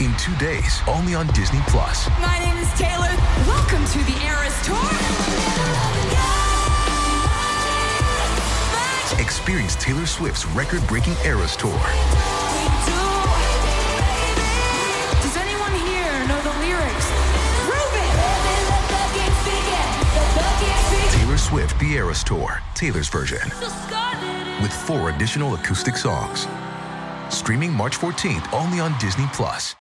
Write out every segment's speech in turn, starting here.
In two days, only on Disney Plus. My name is Taylor. Welcome to the Eras Tour. Experience Taylor Swift's record breaking Eras Tour. Does anyone here know the lyrics? Prove! Taylor Swift The Eras Tour, Taylor's version. With four additional acoustic songs. Streaming March 14th only on Disney Plus.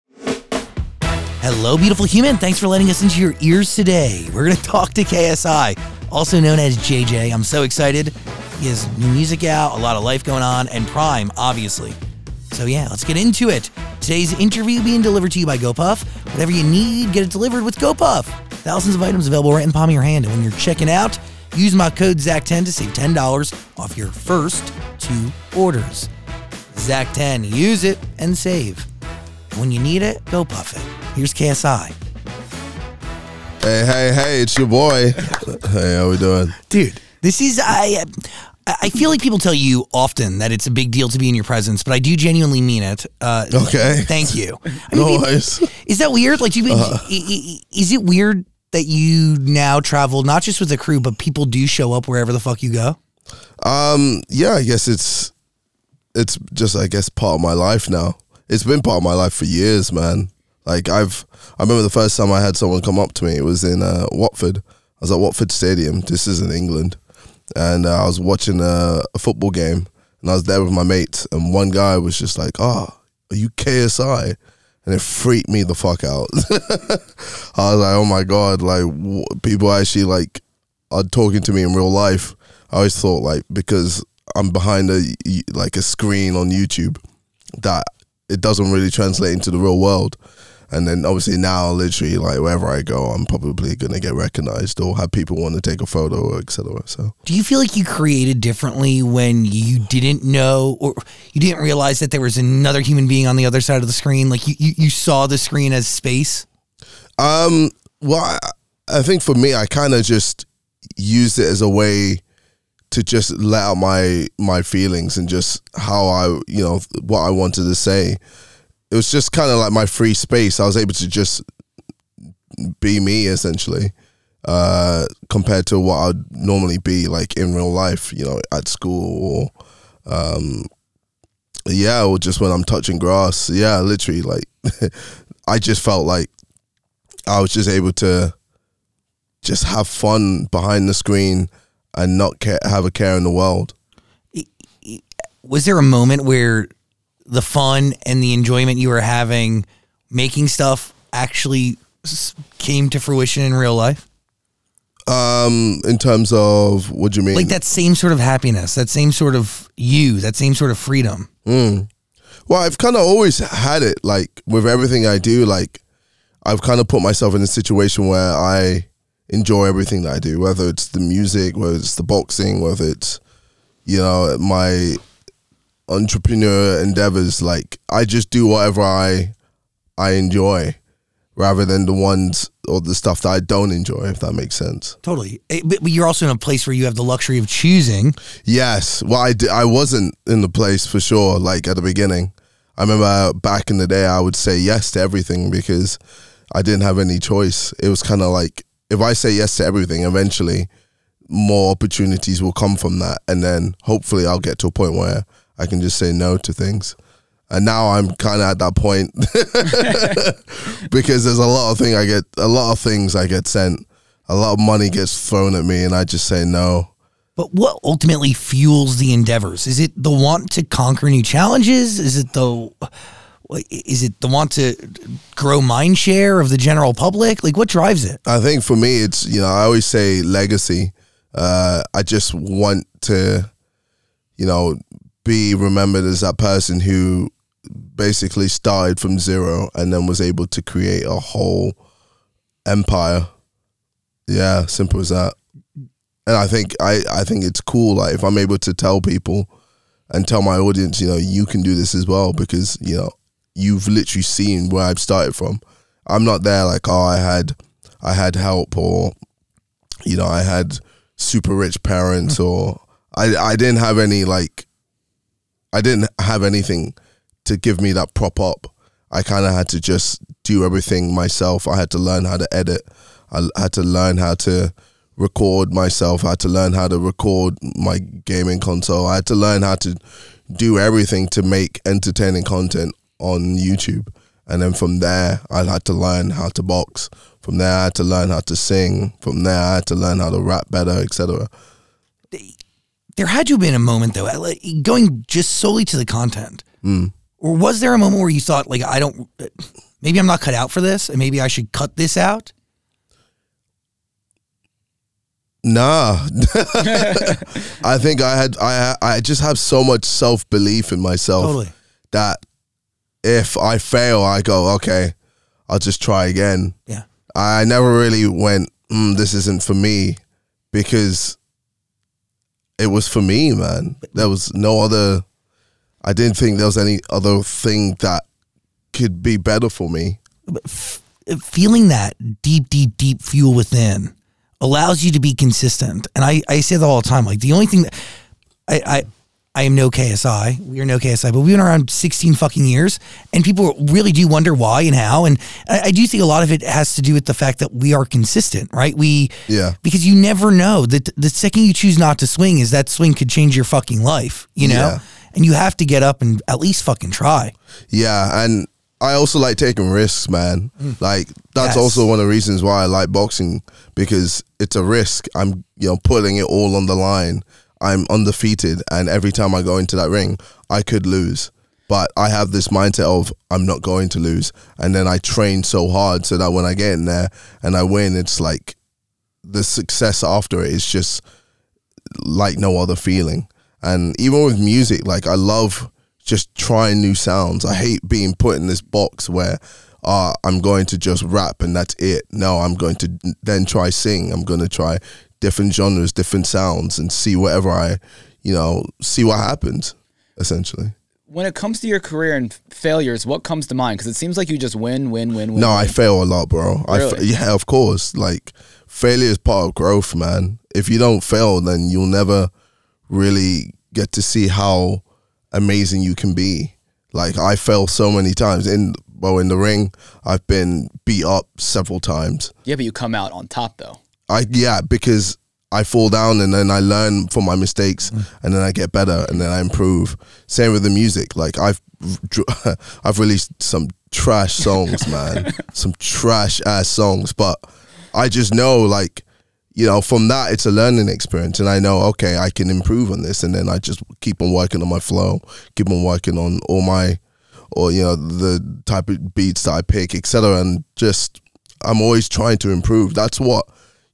Hello, beautiful human. Thanks for letting us into your ears today. We're going to talk to KSI, also known as JJ. I'm so excited. He has new music out, a lot of life going on, and Prime, obviously. So, yeah, let's get into it. Today's interview being delivered to you by GoPuff. Whatever you need, get it delivered with GoPuff. Thousands of items available right in the palm of your hand. And when you're checking out, use my code ZAC10 to save $10 off your first two orders. ZAC10, use it and save. When you need it, go puff it. Here's KSI. Hey, hey, hey, it's your boy. hey, how we doing? Dude, this is I I feel like people tell you often that it's a big deal to be in your presence, but I do genuinely mean it. Uh, Okay. Thank you. I No people- worries. Is that weird? Like, do you, i- is it weird that you now travel not just with the crew, but people do show up wherever the fuck you go? Um, yeah, I guess it's it's just I guess part of my life now. It's been part of my life for years, man. Like I've I remember the first time I had someone come up to me. It was in uh, Watford. I was at Watford Stadium. This is in England, and uh, I was watching a, a football game, and I was there with my mates. And one guy was just like, "Oh, are you KSI?" And it freaked me the fuck out. I was like, "Oh my god!" Like w- people actually like are talking to me in real life. I always thought like because I'm behind a like a screen on YouTube that it doesn't really translate into the real world. And then obviously now, literally, like wherever I go, I'm probably gonna get recognized or have people want to take a photo or etc. So Do you feel like you created differently when you didn't know or you didn't realize that there was another human being on the other side of the screen? Like you, you, you saw the screen as space? Um, well, I, I think for me, I kind of just used it as a way to just let out my my feelings and just how I, you know, what I wanted to say. It was just kind of like my free space. I was able to just be me essentially, uh, compared to what I'd normally be like in real life, you know, at school or, um, yeah, or just when I'm touching grass. Yeah, literally, like, I just felt like I was just able to just have fun behind the screen and not care, have a care in the world. was there a moment where the fun and the enjoyment you were having making stuff actually came to fruition in real life? Um, in terms of what do you mean? Like that same sort of happiness, that same sort of you, that same sort of freedom. Mm. Well, I've kind of always had it. Like with everything I do, like I've kind of put myself in a situation where I enjoy everything that I do, whether it's the music, whether it's the boxing, whether it's you know my entrepreneur endeavors. Like I just do whatever I I enjoy, rather than the ones or the stuff that I don't enjoy. If that makes sense. Totally. Eh, But you're also in a place where you have the luxury of choosing. Yes. Well, I, di- I wasn't in the place for sure, like at the beginning. I remember back in the day, I would say yes to everything because I didn't have any choice. It was kind of like if I say yes to everything, eventually more opportunities will come from that. And then hopefully I'll get to a point where I can just say no to things. And now I'm kind of at that point because there's a lot of thing I get, a lot of things I get sent, a lot of money gets thrown at me, and I just say no. But what ultimately fuels the endeavors? Is it the want to conquer new challenges? Is it the is it the want to grow mind share of the general public? Like what drives it? I think for me, it's you know I always say legacy. Uh, I just want to, you know, be remembered as that person who basically started from zero and then was able to create a whole empire. Yeah, simple as that. And I think I, I think it's cool like if I'm able to tell people and tell my audience, you know, you can do this as well because, you know, you've literally seen where I've started from. I'm not there like, oh, I had I had help or you know, I had super rich parents or I I didn't have any like I didn't have anything to give me that prop up. I kind of had to just do everything myself. I had to learn how to edit. I had to learn how to record myself. I had to learn how to record my gaming console. I had to learn how to do everything to make entertaining content on YouTube. And then from there, I had to learn how to box. From there, I had to learn how to sing. From there, I had to learn how to rap better, etc. There had to have been a moment though, going just solely to the content. Hmm. Or was there a moment where you thought, like, I don't, uh, maybe I'm not cut out for this, and maybe I should cut this out? Nah, I think I had I I just have so much self belief in myself Totally. that if I fail, I go okay, I'll just try again. Yeah. I never really went, mm, this isn't for me, because it was for me, man. There was no other. I didn't think there was any other thing that could be better for me. feeling that deep, deep, deep fuel within allows you to be consistent. And I, I say that all the time. Like the only thing that I, I, I am no KSI. We are no KSI, but we've been around 16 fucking years and people really do wonder why and how. And I, I do think a lot of it has to do with the fact that we are consistent, right? We, Yeah. because you never know that the second you choose not to swing is that swing could change your fucking life, you know? Yeah. And you have to get up and at least fucking try. Yeah, and I also like taking risks, man. Mm. Like that's Yes. also one of the reasons why I like boxing because it's a risk. I'm you know putting it all on the line. I'm undefeated, and every time I go into that ring, I could lose. But I have this mindset of I'm not going to lose, and then I train so hard so that when I get in there and I win, it's like the success after it is just like no other feeling. And even with music, like I love just trying new sounds. I hate being put in this box where uh, I'm going to just rap and that's it. No, I'm going to then try sing. I'm going to try different genres, different sounds, and see whatever I, you know, see what happens. Essentially, When it comes to your career and failures, what comes to mind? Because it seems like you just win, win, win, win. no, I fail a lot, bro. I fa- yeah, of course. Like failure is part of growth, man. If you don't fail, then you'll never really get to see how amazing you can be. Like I fell so many times in well in the ring. I've been beat up several times. yeah, but you come out on top though. I yeah because I fall down and then I learn from my mistakes mm. and then I get better and then I improve. Same with the music. Like I've I've released some trash songs, man. some trash ass songs, but I just know like you know from that it's a learning experience and I know okay I can improve on this and then I just keep on working on my flow, keep on working on all my or you know the type of beats that I pick, etc. And just I'm always trying to improve. That's what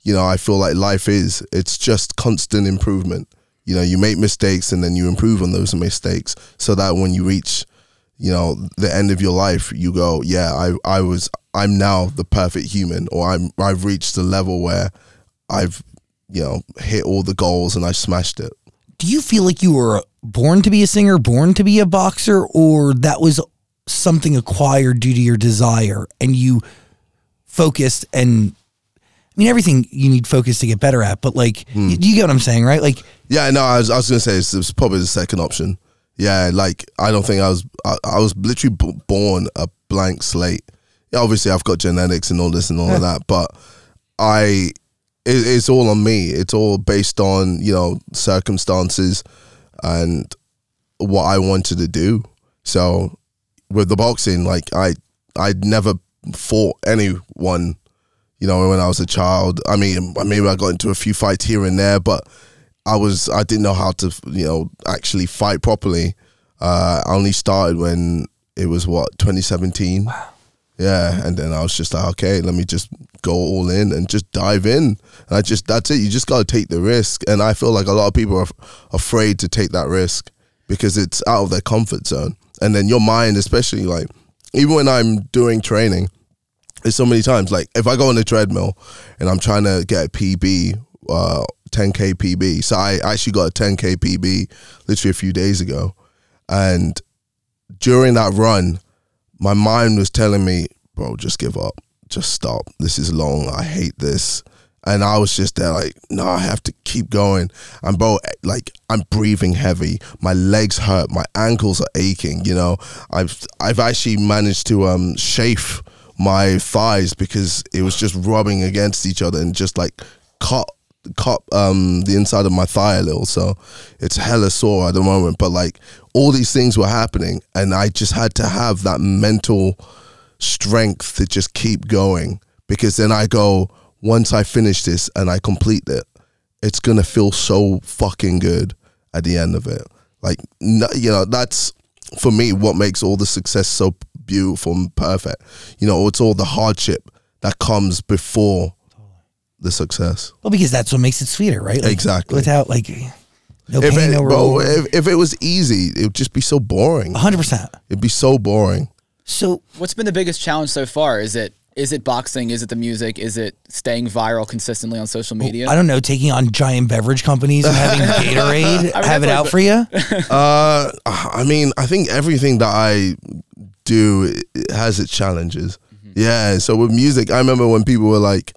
you know. I feel like life is. It's just constant improvement. You know, you make mistakes and then you improve on those mistakes, so that when you reach, you know, the end of your life, you go, yeah, I I was I'm now the perfect human, or I'm I've reached the level where I've you know hit all the goals and I smashed it. do you feel like you were born to be a singer, born to be a boxer, or that was something acquired due to your desire and you focused and I mean everything you need focus to get better at, but like hmm. you, you get what I'm saying, right? Like Yeah, no, I was, I was gonna say it's, it's probably the second option. Yeah, like I don't think I was I, I was literally b- born a blank slate. Yeah, obviously I've got genetics and all this and all of that, but I it, it's all on me. It's all based on you know circumstances and what I wanted to do. So with the boxing, like I I'd never fought anyone you know, when I was a child. I mean, maybe I got into a few fights here and there, but I was I didn't know how to, you know, actually fight properly. Uh, I only started when it was what 2017. Wow. Yeah, and then I was just like, okay, let me just go all in and just dive in. And I just that's it. You just got to take the risk, and I feel like a lot of people are f- afraid to take that risk because it's out of their comfort zone. and then your mind, especially like even when I'm doing training, it's so many times like if I go on the treadmill and I'm trying to get a PB, uh, 10k PB. So I actually got a 10k PB literally a few days ago, and during that run, my mind was telling me, "Bro, just give up, just stop. This is long. I hate this." And I was just there, like, no, I have to keep going. And bro, like, I'm breathing heavy. My legs hurt. My ankles are aching. You know, I've I've actually managed to um chafe my thighs because it was just rubbing against each other and just like cut cut um the inside of my thigh a little. So it's hella sore at the moment but like all these things were happening and i just had to have that mental strength to just keep going because then i go once i finish this and i complete it it's gonna feel so fucking good at the end of it. Like you know that's for me what makes all the success so beautiful and perfect you know it's all the hardship that comes before the success Well, because that's what makes it sweeter, right? Like, Exactly. Without like no if pain, it, no bro, if, if it was easy, it would just be so boring. hundred percent. It'd be so boring. So What's been the biggest challenge so far? Is it is it boxing? Is it the music? Is it staying viral consistently on social media? I don't know, taking on giant beverage companies and having Gatorade I mean, have it that's out for you. Uh, I mean, I think everything that I do it has its challenges. Mm-hmm. Yeah. So with music, I remember when people were like,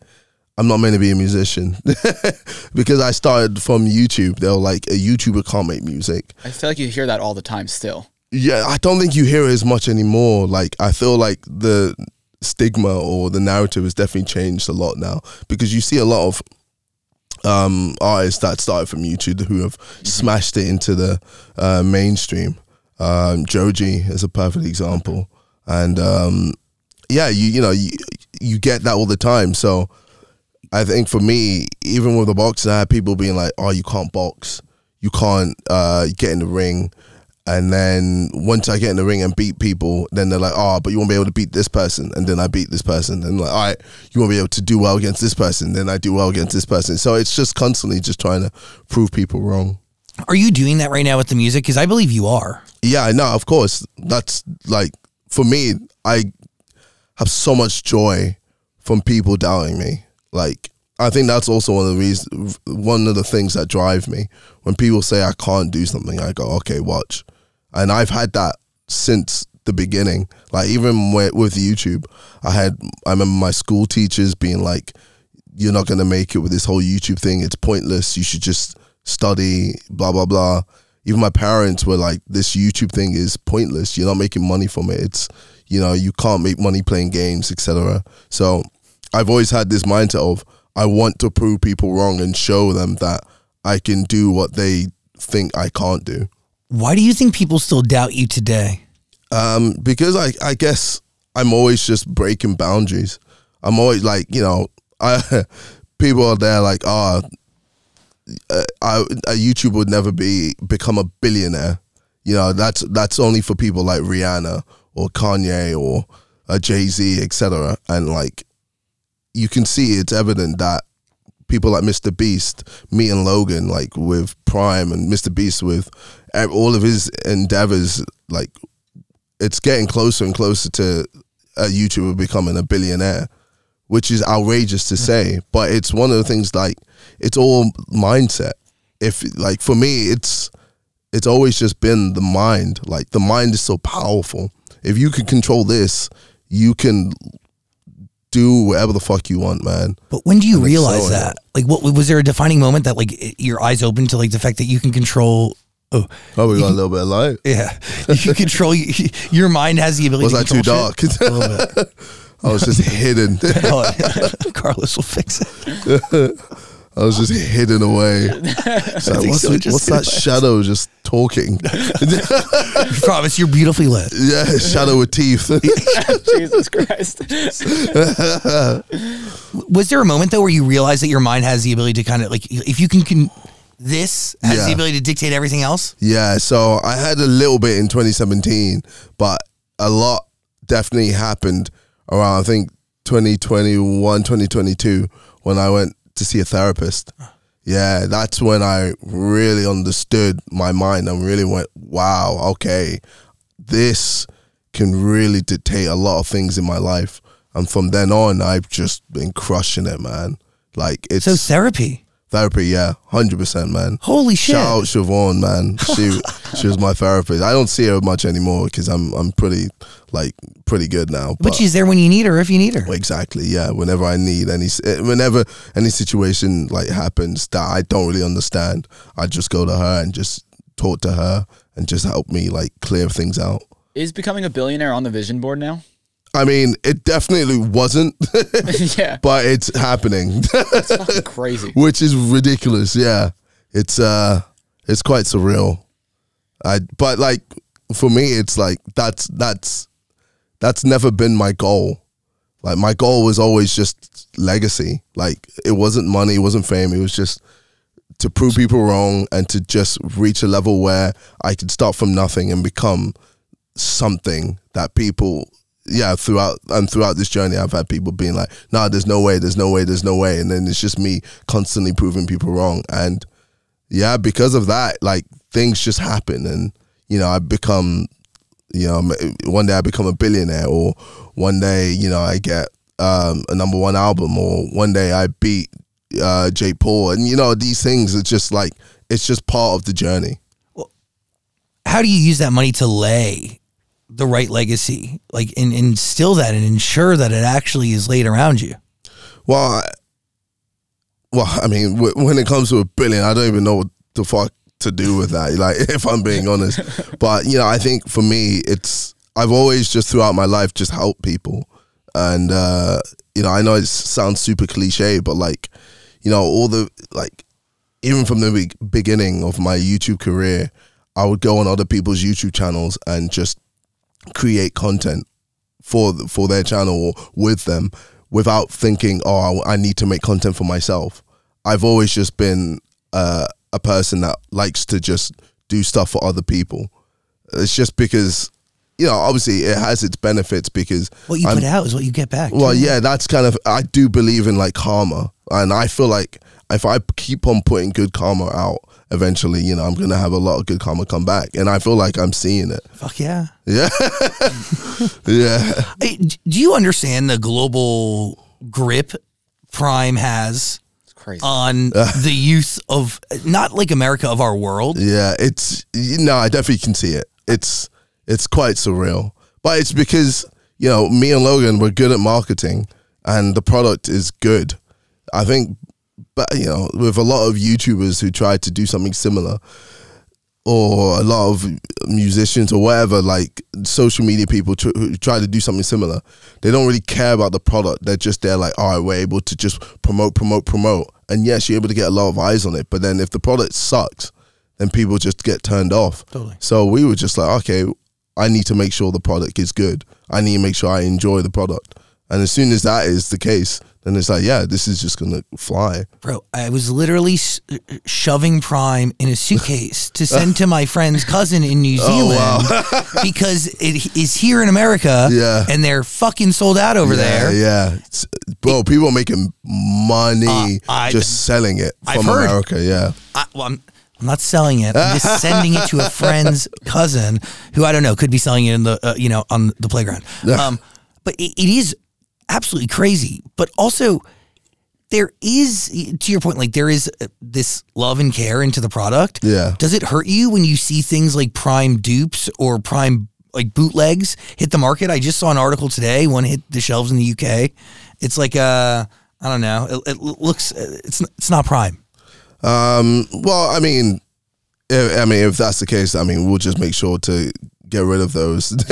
"I'm not meant to be a musician," because I started from YouTube. They were like, "A YouTuber can't make music." I feel like you hear that all the time still. Yeah, I don't think you hear it as much anymore. Like, I feel like the stigma or the narrative has definitely changed a lot now because you see a lot of um, artists that started from YouTube who have smashed it into the uh, mainstream. Um, Joji is a perfect example, and um, yeah, you you know you you get that all the time. So I think for me, even with the boxing, I had people being like, "Oh, you can't box, you can't uh, get in the ring." And then once I get in the ring and beat people, then they're like, "Oh, but you won't be able to beat this person." And then I beat this person, and like, "All right, you won't be able to do well against this person." Then I do well against this person. So it's just constantly just trying to prove people wrong. Are you doing that right now with the music? Because I believe you are. Yeah, no, of course. That's like for me, I have so much joy from people doubting me. Like I think that's also one of the reasons, one of the things that drive me. When people say I can't do something, I go, okay, watch. And I've had that since the beginning. Like even with, with YouTube, I had I remember my school teachers being like, "You're not gonna make it with this whole YouTube thing. It's pointless. You should just study." Blah blah blah. Even my parents were like, "This YouTube thing is pointless. You're not making money from it. It's you know you can't make money playing games, etc." So I've always had this mindset of I want to prove people wrong and show them that I can do what they think I can't do. Why do you think people still doubt you today? Um, because I, I guess I'm always just breaking boundaries. I'm always like, you know, I people are there like, ah, uh, I, a YouTuber would never be become a billionaire. You know, that's that's only for people like Rihanna or Kanye or uh, Jay Z, etc. And like, you can see it's evident that people like Mr. Beast, me and Logan, like with Prime and Mr. Beast with all of his endeavors, like it's getting closer and closer to a YouTuber becoming a billionaire, which is outrageous to say. But it's one of the things like it's all mindset. If like for me, it's it's always just been the mind. Like the mind is so powerful. If you can control this, you can do whatever the fuck you want, man. But when do you I'm realize that? Like, what was there a defining moment that like your eyes opened to like the fact that you can control? Oh, Oh, we got a little bit of light. yeah, you can control your mind has the ability. Was to that too dark? A little bit. I was just hidden. Oh, Carlos will fix it. I was just hidden away. It's like, what's so, the- what's that shadow just talking? Promise, you're beautifully lit. yeah, shadow with teeth. Jesus Christ. Was there a moment though where you realized that your mind has the ability to kind of like, if you can, can this has Yeah. the ability to dictate everything else? yeah, so I had a little bit in 2017, but a lot definitely happened around, I think, 2021, 2022, when I went to see a therapist. Yeah, that's when I really understood my mind and really went, wow, okay, this can really dictate a lot of things in my life. And from then on, I've just been crushing it, man. Like it's So therapy. therapy, yeah, hundred percent, man. Holy shit. Shout out Siobhan, man. She she was my therapist. I don't see her much anymore because I'm I'm pretty like pretty good now. But she's there when you need her, if you need her. Exactly. Yeah. Whenever I need any, eh, whenever any situation like happens that I don't really understand, I just go to her and just talk to her and just help me like clear things out. Is becoming a billionaire on the vision board now? I mean, it definitely wasn't, yeah. but it's happening, It's fucking crazy. which is ridiculous. Yeah. It's uh, it's quite surreal. I but like for me, it's like that's that's that's never been my goal. Like my goal was always just legacy. Like it wasn't money, it wasn't fame. It was just to prove people wrong and to just reach a level where I could start from nothing and become something that people yeah throughout and throughout this journey I've had people being like nah there's no way there's no way there's no way and then it's just me constantly proving people wrong and yeah because of that like things just happen and you know I become you know one day I become a billionaire or one day you know I get um, a number one album or one day I beat uh, Jake Paul and you know these things it's just like it's just part of the journey Well, How do you use that money to lay the right legacy? Like, and instill that and ensure that it actually is laid around you? Well, I, well, I mean, w- when it comes to a billion, I don't even know what the fuck to do with that. Like, if I'm being honest, but you know, I think for me, it's I've always just throughout my life just helped people, and uh, you know, I know it sounds super cliche, but like, you know, all the like, even from the be- beginning of my YouTube career, I would go on other people's YouTube channels and just create content for for their channel or with them without thinking, oh, I, I need to make content for myself. I've always just been uh, a person that likes to just do stuff for other people. It's just because, you know, obviously it has its benefits because What you I'm- put out is what you get back. well, yeah, that's kind of I do believe in like karma, and I feel like if I keep on putting good karma out, eventually, you know, I'm gonna have a lot of good karma come back, and I feel like I'm seeing it. Fuck yeah. Yeah, yeah. Hey, do you understand the global grip Prime has crazy. on the youth of not like America of our world? Yeah, it's know, I definitely can see it. It's it's quite surreal. But it's because, you know, me and Logan were good at marketing and the product is good. I think but you know, with a lot of YouTubers who try to do something similar or a lot of musicians or whatever, like social media people tr- who try to do something similar, they don't really care about the product. They're just there, like, all right, we're able to just promote, promote, promote. And yes, you're able to get a lot of eyes on it. But then if the product sucks, then people just get turned off. Totally. So we were just like, okay, I need to make sure the product is good. I need to make sure I enjoy the product. And as soon as that is the case, then it's like, yeah, this is just gonna fly. Bro, I was literally s- shoving Prime in a suitcase to send to my friend's cousin in New Oh, Zealand because it is here in America Yeah. and they're fucking sold out over yeah, there. Yeah, It's- bro, people are making money Uh, just selling it from. America. Yeah, I, well, I'm, I'm not selling it. I'm just sending it to a friend's cousin who I don't know could be selling it in the uh, you know on the playground. Um, but it, it is absolutely crazy. But also, there is to your point, like there is uh, this love and care into the product. Yeah. Does it hurt you when you see things like Prime dupes or Prime like bootlegs hit the market? I just saw an article today. One hit the shelves in the UK. It's like uh I don't know. It, it looks it's it's not Prime. Um, well, I mean, if, I mean, if that's the case, I mean, we'll just make sure to get rid of those.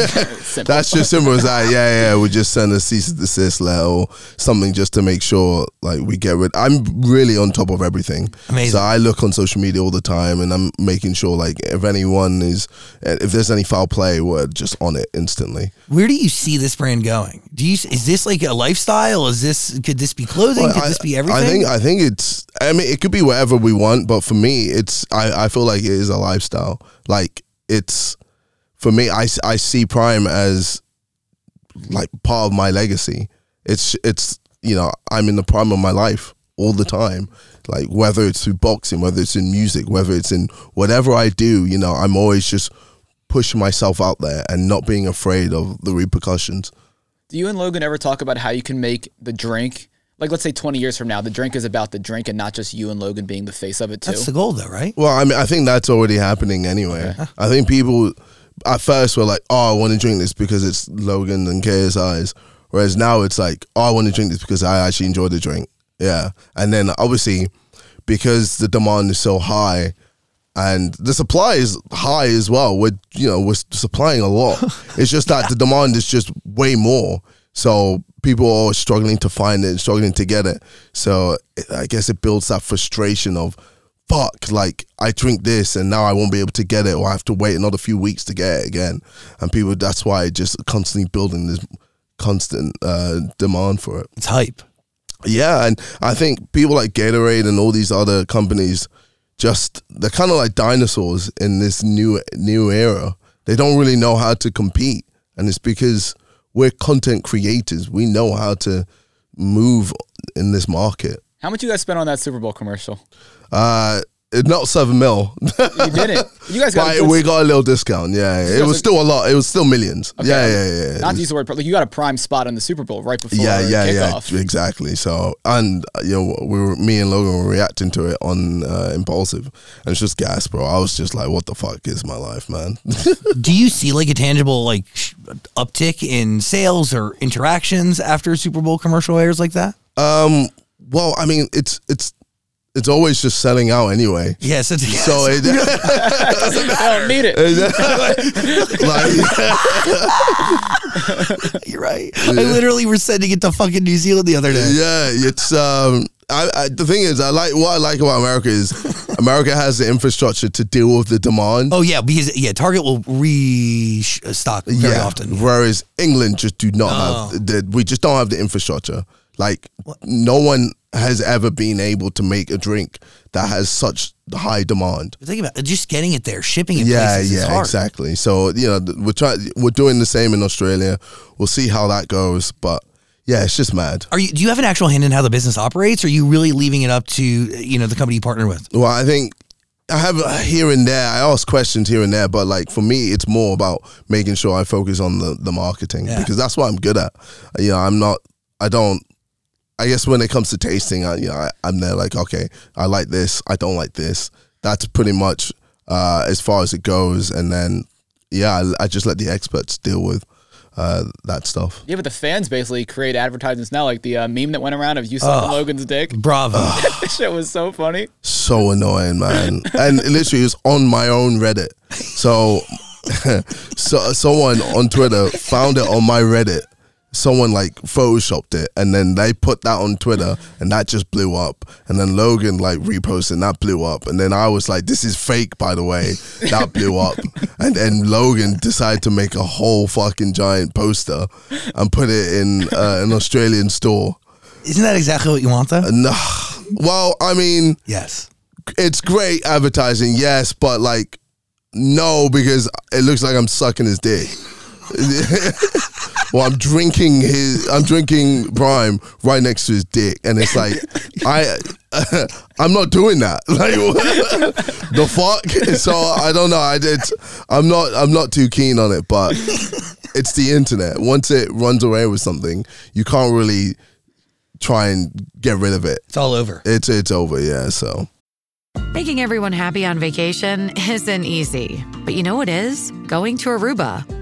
that's just simple as that. Yeah, yeah. We just send a cease and desist letter or something just to make sure, like, we get rid. I'm really on top of everything. Amazing. So I look on social media all the time, and I'm making sure, like, if anyone is, if there's any foul play, we're just on it instantly. Where do you see this brand going? Do you is this like a lifestyle? Is this could this be clothing? Well, could I- this be everything? I think I think it's. I mean, it could be whatever we want, but for me, it's. I, I feel like it is a lifestyle. Like it's for me. I, I see Prime as like part of my legacy. It's it's you know I'm in the prime of my life all the time. Like whether it's through boxing, whether it's in music, whether it's in whatever I do, you know, I'm always just pushing myself out there and not being afraid of the repercussions. Do you and Logan ever talk about how you can make the drink, like let's say 20 years from now, the drink is about the drink and not just you and Logan being the face of it too? That's the goal, though, right? Well, I mean, I think that's already happening anyway. I think people at first were like, "Oh, I want to drink this because it's Logan and KSI's," whereas now it's like, "Oh, I want to drink this because I actually enjoy the drink." Yeah, and then obviously because the demand is so high and the supply is high as well. We're you know we're supplying a lot. it's just that the demand is just way more. So people are struggling to find it, struggling to get it. So I guess it builds that frustration of fuck, like I drink this and now I won't be able to get it, or I have to wait another few weeks to get it again. And people, that's why just constantly building this constant uh, demand for it. It's hype. Yeah, and I think people like Gatorade and all these other companies just they're kind of like dinosaurs in this new new era. They don't really know how to compete, and it's because we're content creators. We know how to move in this market. How much you guys spent on that Super Bowl commercial? Uh, not seven mil. You didn't. You guys got. But good- we got a little discount. Yeah, it was still a lot. It was still millions. Okay. Yeah, yeah, yeah. Not to use the word, but like you got a prime spot on the Super Bowl right before yeah, yeah, kickoff. yeah, exactly. So, and uh, you know, we were me and Logan were reacting to it on uh, Impaulsive, and it's just gas, bro. I was just like, "What the fuck is my life, man?" Do you see like a tangible like uptick in sales or interactions after Super Bowl commercial airs like that? um, well, I mean, it's it's it's always just selling out anyway. Yes. It's. So it, I don't need it. like, You're right. I literally was sending it to fucking New Zealand the other day. yeah, it's um. I, I, the thing is, I like what I like about America is America has the infrastructure to deal with the demand. Oh yeah, because yeah, Target will restock very often. Whereas England just do not Oh. have the, we just don't have the infrastructure. Like no one has ever been able to make a drink that has such high demand. Think about it, just getting it there, shipping it. Yeah, yeah, exactly. So you know we're trying we're doing the same in Australia. We'll see how that goes, but yeah, it's just mad. Are you? Do you have an actual hand in how the business operates? Or are you really leaving it up to you know the company you partner with? Well, I think I have uh, here and there. I ask questions here and there, but like for me, it's more about making sure I focus on the the marketing Yeah. because that's what I'm good at. You know, I'm not. I don't. I guess when it comes to tasting, I, you know, I, I'm there like, okay, I like this. I don't like this. That's pretty much uh, as far as it goes, and then yeah, I, I just let the experts deal with uh, that stuff. Yeah, but the fans basically create advertisements now, like the uh, meme that went around of you sucking Logan's dick. Bravo. that shit was so funny. so annoying, man. and literally, it literally is on my own Reddit. So, so someone on Twitter found it on my Reddit. Someone like photoshopped it, and then they put that on Twitter, and that just blew up. And then Logan like reposted, and that blew up. And then I was like, "This is fake, by the way." That blew up. And then Logan decided to make a whole fucking giant poster and put it in uh, an Australian store. Isn't that exactly what you want though? No, well, I mean, yes. it's great advertising, yes, but like no, because it looks like I'm sucking his dick. well, I'm drinking his, I'm drinking Prime right next to his dick, and it's like I, I'm not doing that. Like the fuck. So I don't know. I did. I'm not. I'm not too keen on it, but it's the internet. Once it runs away with something, you can't really try and get rid of it. It's all over. It's it's over. Yeah. So. Making everyone happy on vacation isn't easy, but you know what is? Going to Aruba.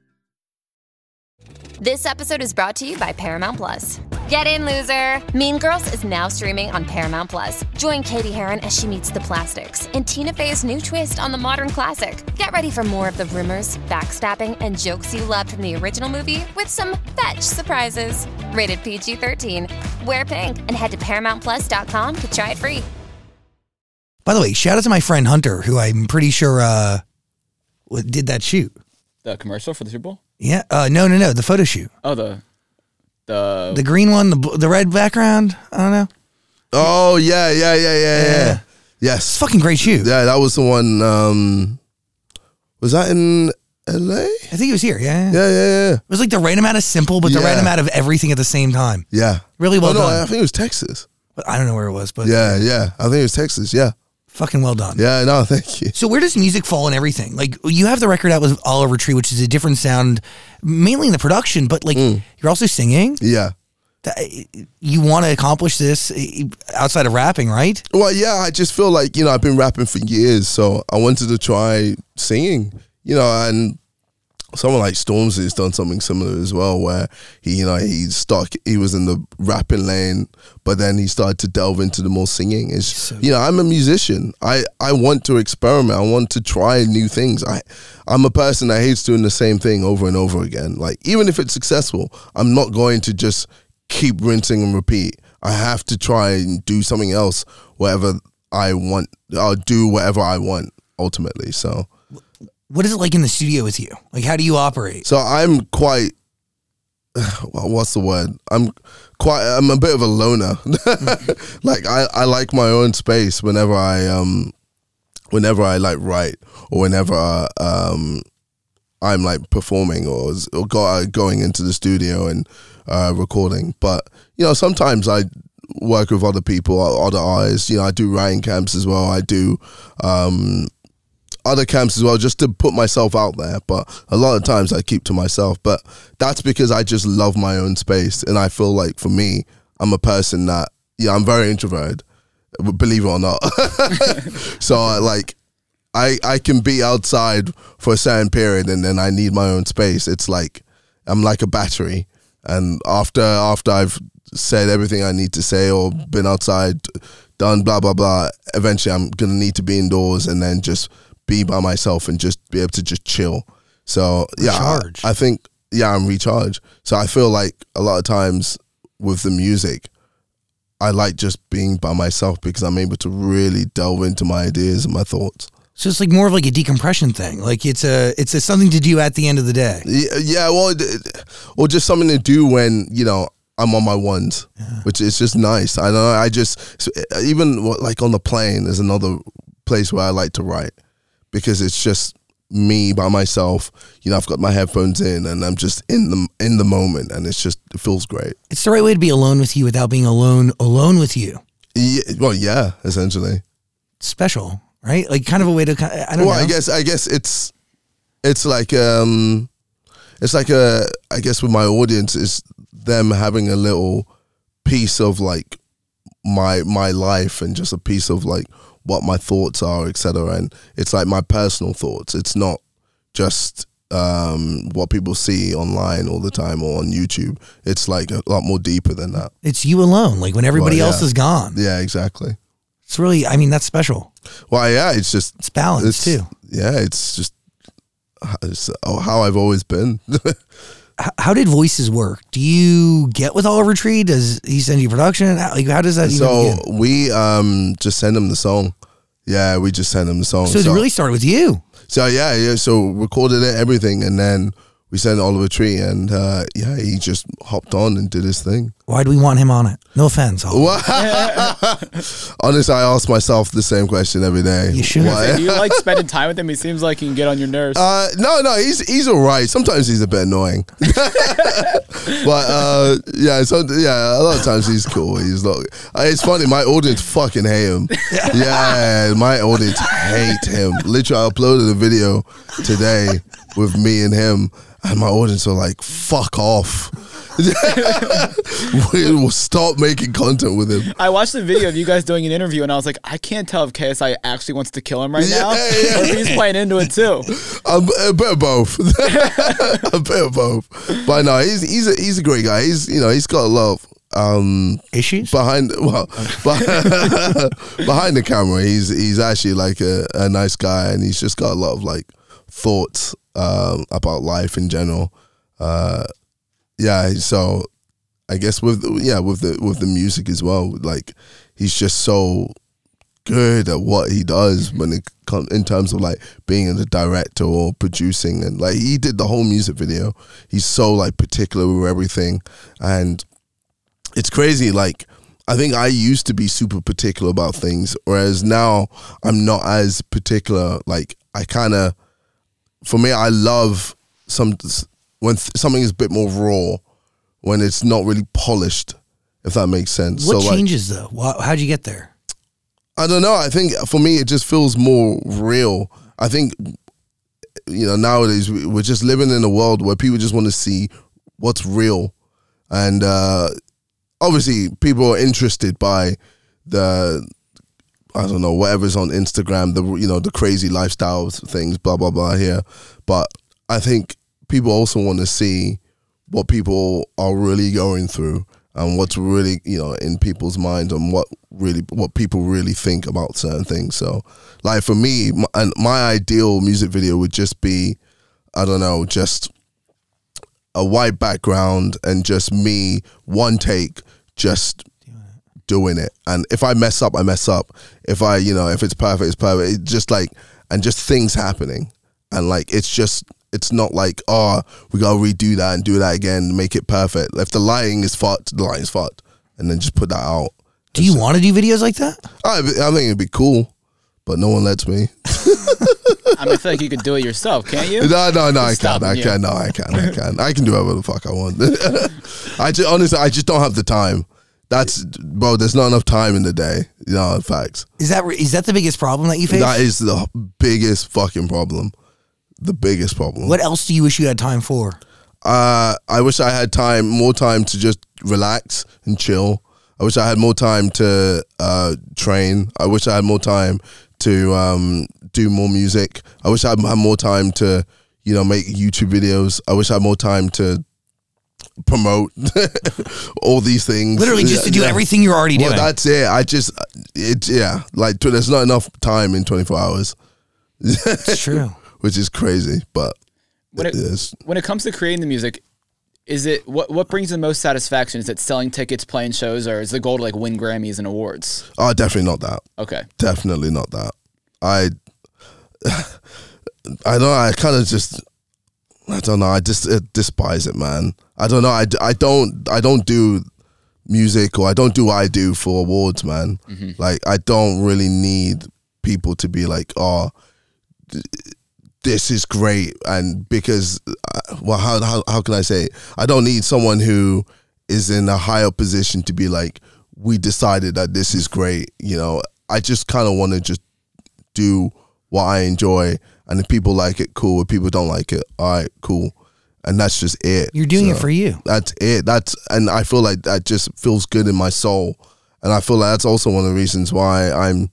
This episode is brought to you by Paramount Plus. Get in, loser! Mean Girls is now streaming on Paramount Plus. Join Cady Heron as she meets the plastics in Tina Fey's new twist on the modern classic. Get ready for more of the rumors, backstabbing, and jokes you loved from the original movie with some fetch surprises. Rated PG 13. Wear pink and head to ParamountPlus.com to try it free. By the way, shout out to my friend Hunter, who I'm pretty sure uh, did that shoot. The commercial for the Super Bowl? Yeah. Uh, no, no, no. The photo shoot. Oh, the The, The green one, the bl- the red background. I don't know. Oh yeah, yeah, yeah, yeah, yeah. Yeah. It's Yes. a fucking great shoe. Yeah, that was the one. Um, was that in L.A.? I think it was here. Yeah, yeah. Yeah, yeah, yeah. It was like the right amount of simple, but the right Yeah. amount of everything at the same time. Yeah. Really well oh, no, done. I think it was Texas. But I don't know where it was, but Yeah, yeah. I think it was Texas. Yeah. Fucking well done. Yeah, no, thank you. So where does music fall in everything? Like you have the record out with Oliver Tree, which is a different sound, mainly in the production, but like Mm. you're also singing. Yeah. That- You want to accomplish this eh, outside of rapping, right? Well, yeah, I just feel like, you know, I've been rapping for years, so I wanted to try singing, you know, and someone like Stormzy has done something similar as well, where he, you know, he stuck, he was in the rapping lane, but then he started to delve into the more singing. It's, you know, I'm a musician. I, I want to experiment. I want to try new things. I, I'm a person that hates doing the same thing over and over again. Like, even if it's successful, I'm not going to just keep rinsing and repeat. I have to try and do something else, whatever I want. I'll do whatever I want ultimately. So, What is it like in the studio with you? Like how do you operate? so I'm quite. What's the word? I'm quite. I'm a bit of a loner. like I, I like my own space whenever I um, whenever I like write or whenever um, I'm like performing or, or go, going into the studio and uh, recording. But you know, sometimes I work with other people, other artists. You know, I do writing camps as well. I do um, other camps as well, just to put myself out there. But a lot of times I keep to myself. But that's because I just love my own space, and I feel like for me, I'm a person that yeah, I'm very introverted. Believe it or not. so I like I I can be outside for a certain period and then I need my own space. It's like I'm like a battery and after after I've said everything I need to say or been outside done blah blah blah eventually I'm to need to be indoors and then just be by myself and just be able to just chill. So yeah, I- I, think yeah, I'm recharged. So I feel like a lot of times with the music I like just being by myself because I'm able to really delve into my ideas and my thoughts. So it's like more of like a decompression thing. Like it's a it's a something to do at the end of the day. Yeah, yeah well, or just something to do when you know I'm on my ones, which is just nice. I know. I just even like on the plane is another place where I like to write because it's just me by myself. You know, I've got my headphones in and I'm just in the in the moment, and it's just it feels great. It's the right way to be alone with you without being alone alone with you. Yeah, well, yeah, essentially. Special, right? Like kind of a way to I don't well, know. I guess I guess it's it's like um it's like a I guess with my audience is them having a little piece of like my my life and just a piece of like what my thoughts are, etc. And it's like my personal thoughts. It's not just um what people see online all the time or on YouTube. It's like a lot more deeper than that. It's you alone. Like when everybody Well, else is gone. Yeah, exactly. It's really I mean that's special. Well, yeah, it's just It's balance too. Yeah, it's just it's how I've always been. How did voices work? Do you get with Oliver Tree? Does he send you production? How, like how does that so we um just send him the song. Yeah, we just send him the song. So it really started with you. so yeah, yeah. So recorded it, everything, and then we sent Oliver Tree, and uh, yeah, he just hopped on and did his thing. Why do we want him on it? No offense. Honestly, I ask myself the same question every day. You should. Why- Do you like spending time with him? He seems like he can get on your nerves. Uh, no, no, he's he's all right. Sometimes he's a bit annoying, but uh, yeah, so yeah, a lot of times he's cool. He's not. Uh, it's funny. My audience fucking hate him. Yeah, my audience hate him. Literally, I uploaded a video today with me and him, and my audience are like, "Fuck off." we will stop making content with him. I watched the video of you guys doing an interview, and I was like, I can't tell if KSI actually wants to kill him right now, Yeah, yeah, or if he's playing into it too. I'm a bit of both. a bit of both. But no, he's he's a he's a great guy. He's you know he's got a lot of um Issues? behind well behind the camera. He's he's actually like a, a nice guy, and he's just got a lot of like thoughts um, about life in general. Uh, yeah, so I guess with yeah with the with the music as well. Like he's just so good at what he does when it comes in terms of like being a director or producing and like he did the whole music video. He's so like particular with everything and it's crazy like I think I used to be super particular about things whereas now I'm not as particular like I kind of for me I love some when th- something is a bit more raw when it's not really polished if that makes sense. What so like changes though? Wha- How'd you get there? I don't know. I think for me, it just feels more real. I think, you know, nowadays we- we're just living in a world where people just want to see what's real. And uh, obviously, people are interested by the, I don't know, whatever's on Instagram, the, you know, the crazy lifestyle things, blah, blah, blah here. But I think people also want to see what people are really going through and what's really you know in people's minds and what really what people really think about certain things so like for me my, and my ideal music video would just be i don't know just a white background and just me one take just doing it. And if i mess up i mess up. If i you know if it's perfect it's perfect. It's just like and just things happening. And like it's just it's not like oh we gotta redo that and do that again make it perfect. If the lighting is fucked the lighting is fucked. And then just put that out. Do you want to do videos like that? I, I think it'd be cool but no one lets me. I mean, I feel like you could do it yourself, can't you? no no no I can't I you. can no I can I can. I can do whatever the fuck I want. I just honestly I just don't have the time that's bro there's not enough time in the day you know in fact Is that is that the biggest problem that you face? that is the biggest fucking problem the biggest problem what else do you wish you had time for? Uh, I wish I had time, more time to just relax and chill. I wish I had more time to uh, train. I wish I had more time to um, do more music. I wish I had had more time to, you know, make YouTube videos. I wish I had more time to promote all these things. Literally just to do Yeah. everything you're already Well, doing. that's it. I just, it, yeah, like t- there's not enough time in 24 hours, It's true. which is crazy, but When it, it is. when it comes to creating the music, is it what what brings the most satisfaction? Is it selling tickets, playing shows, or is the goal to like win Grammys and awards? Oh, definitely not that. Okay. definitely not that. I, I don't. know, I kind of just, I don't know. I just uh, despise it, man. I don't know. I, I don't. I don't do music or I don't do what I do for awards, man. Like I don't really need people to be like, oh, th- this is great, and because, uh, well, how how how can I say? It? I don't need someone who is in a higher position to be like, we decided that this is great. You know, I just kind of want to just do what I enjoy, and if people like it, cool. If people don't like it, all right, cool. And that's just it. You're doing it for you. That's it. That's and I feel like that just feels good in my soul, and I feel like that's also one of the reasons why I'm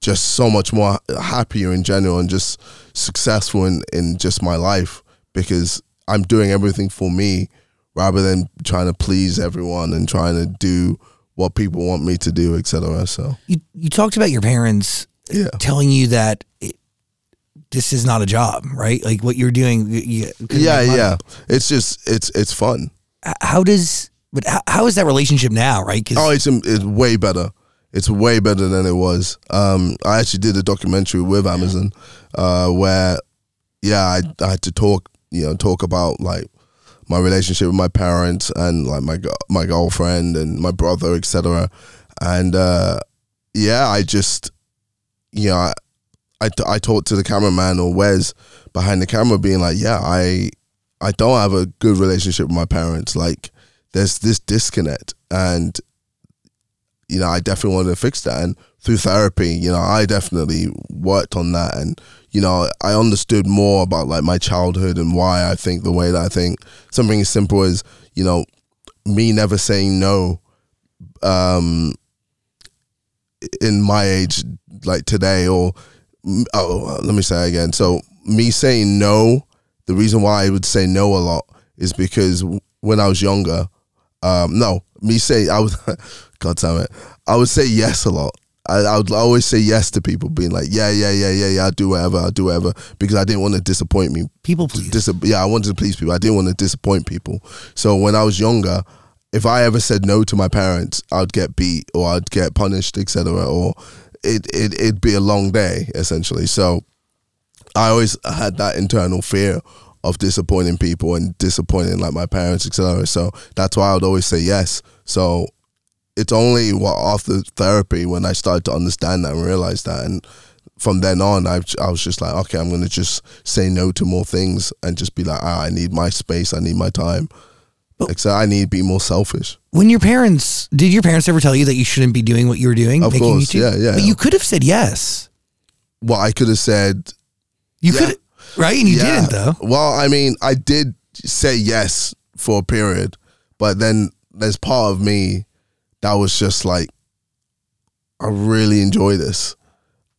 just so much more happier in general and just successful in in just my life because I'm doing everything for me rather than trying to please everyone and trying to do what people want me to do, etc. So You you talked about your parents yeah. telling you that this is not a job, right? Like what you're doing. You, yeah, yeah. It's just it's it's fun. How does but how, how is that relationship now, right? 'Cause Oh, it's it's way better. It's way better than it was. Um, I actually did a documentary with Amazon, uh, where yeah, I, I had to talk, you know, talk about like my relationship with my parents and like my my girlfriend and my brother, etc. And uh, yeah, I just, you know, I, I I talked to the cameraman or Wes behind the camera, being like, yeah, I I don't have a good relationship with my parents. Like, there's this disconnect, and you know, I definitely wanted to fix that. And through therapy, you know, I definitely worked on that. And, you know, I understood more about like my childhood and why I think the way that I think. Something as simple as, you know, me never saying no, um, in my age, like today, or, oh, let me say again. So, me saying no, the reason why I would say no a lot is because when I was younger, um, no, me say I would, God damn it, I would say yes a lot. I, I would always say yes to people, being like, yeah, yeah, yeah, yeah, yeah, I'll do whatever, I'll do whatever, because I didn't want to disappoint me. people please. Dis- yeah, I wanted to please people. I didn't want to disappoint people. So when I was younger, if I ever said no to my parents, I'd get beat or I'd get punished, etc. Or it, it it'd be a long day essentially. So I always had that internal fear of disappointing people and disappointing like my parents, etc. So that's why I would always say yes. So it's only after therapy when I started to understand that and realize that, and from then on, I, I was just like, okay, I'm gonna just say no to more things and just be like, ah, I need my space, I need my time. Like, so I need to be more selfish. When your parents did your parents ever tell you that you shouldn't be doing what you were doing? Of making course, YouTube? yeah, yeah. But you could have said yes. Well, I could have said You Yeah. could, right? And you Yeah. didn't though. Well, I mean, I did say yes for a period, but then there's part of me that was just like, I really enjoy this.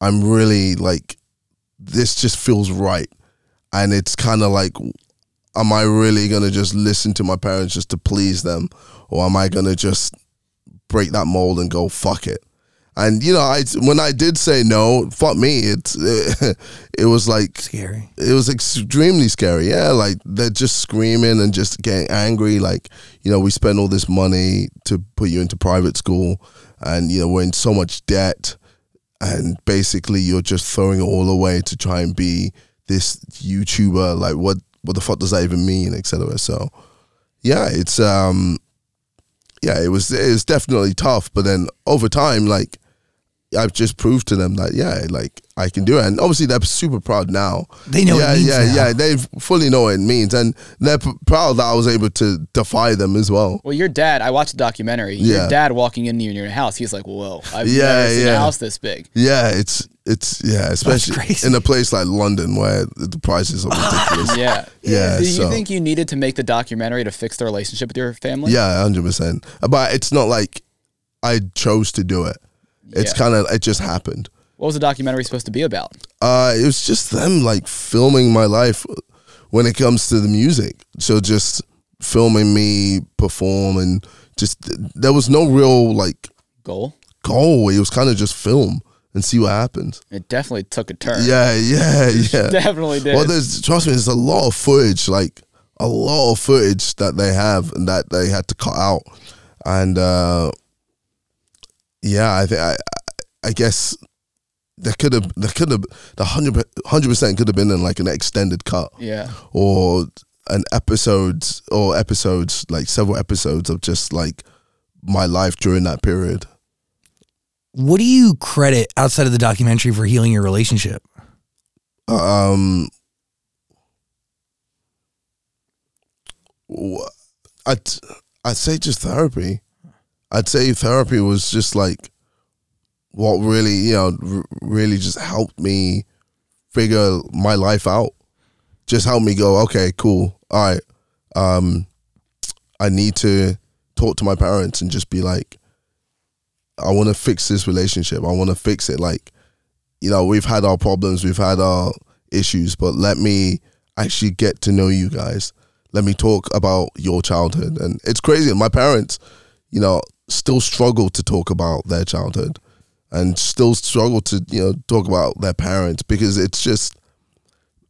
I'm really like, this just feels right. And it's kind of like, am I really going to just listen to my parents just to please them? Or am I going to just break that mold and go, fuck it? And you know, I when I did say no, fuck me. It's it was like Scary. it was extremely scary. Yeah, like they're just screaming and just getting angry. Like you know, we spend all this money to put you into private school, and you know we're in so much debt, and basically you're just throwing it all away to try and be this YouTuber. Like what what the fuck does that even mean, etc. So yeah, it's um yeah, it was it was definitely tough, but then over time, like I've just proved to them that yeah, like I can do it, and obviously they're super proud now. They know yeah, it means yeah, now. yeah. They fully know what it means, and they're p- proud that I was able to defy them as well. Well, your dad, I watched the documentary. Yeah. Your dad walking into your house, he's like, "Whoa, I've Yeah, never seen yeah. a house this big." Yeah, it's it's yeah, especially in a place like London where the prices are ridiculous. Yeah, Yeah, Do you so- think you needed to make the documentary to fix the relationship with your family? Yeah, hundred percent. But it's not like I chose to do it. It's Yeah. kind of it just happened. What was the documentary supposed to be about? Uh, it was just them like filming my life when it comes to the music. So just filming me perform and just there was no real like Goal. goal. It was kind of just film and see what happens. It definitely took a turn. Yeah, yeah, yeah. Definitely did. Well, there's trust me, there's a lot of footage, like a lot of footage that they have and that they had to cut out, and uh, yeah, I think I, I guess there could have there could have the hundred hundred percent could have been in like an extended cut yeah. or an episode or episodes like several episodes of just like my life during that period. What do you credit outside of the documentary for healing your relationship? um I'd I'd say just therapy. I'd say therapy was just like what really you know really just helped me figure my life out. Just helped me go okay, cool, all right. Um, I need to talk to my parents and just be like, I want to fix this relationship. I want to fix it. Like, you know, we've had our problems, we've had our issues, but let me actually get to know you guys. Let me talk about your childhood. And it's crazy. My parents, you know, still struggle to talk about their childhood and still struggle to, you know, talk about their parents because it's just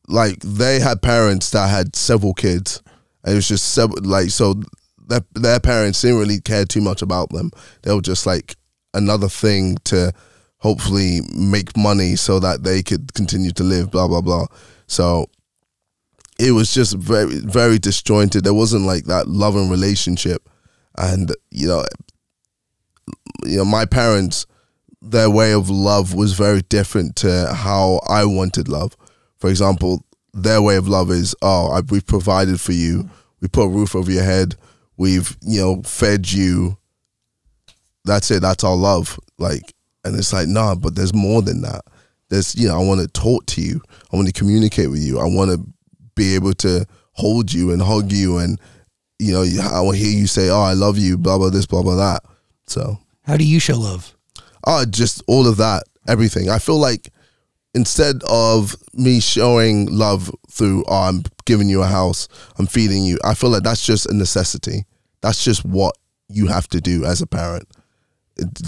like they had parents that had several kids. And it was just several, like, so their, their parents didn't really care too much about them. They were just like another thing to hopefully make money so that they could continue to live, blah, blah, blah. So it was just very, very disjointed. There wasn't like that loving relationship. And, you know, you know, my parents, their way of love was very different to how I wanted love. For example, their way of love is, oh, I, we've provided for you, we put a roof over your head, we've you know fed you. That's it. That's our love. Like, and it's like, nah, but there's more than that. There's, you know, I want to talk to you. I want to communicate with you. I want to be able to hold you and hug you, and you know, I want to hear you say, "Oh, I love you," blah blah this, blah blah that. So, How do you show love? oh, just all of that, everything. I feel like instead of me showing love through, oh, I'm giving you a house, I'm feeding you, I feel like that's just a necessity. That's just what you have to do as a parent.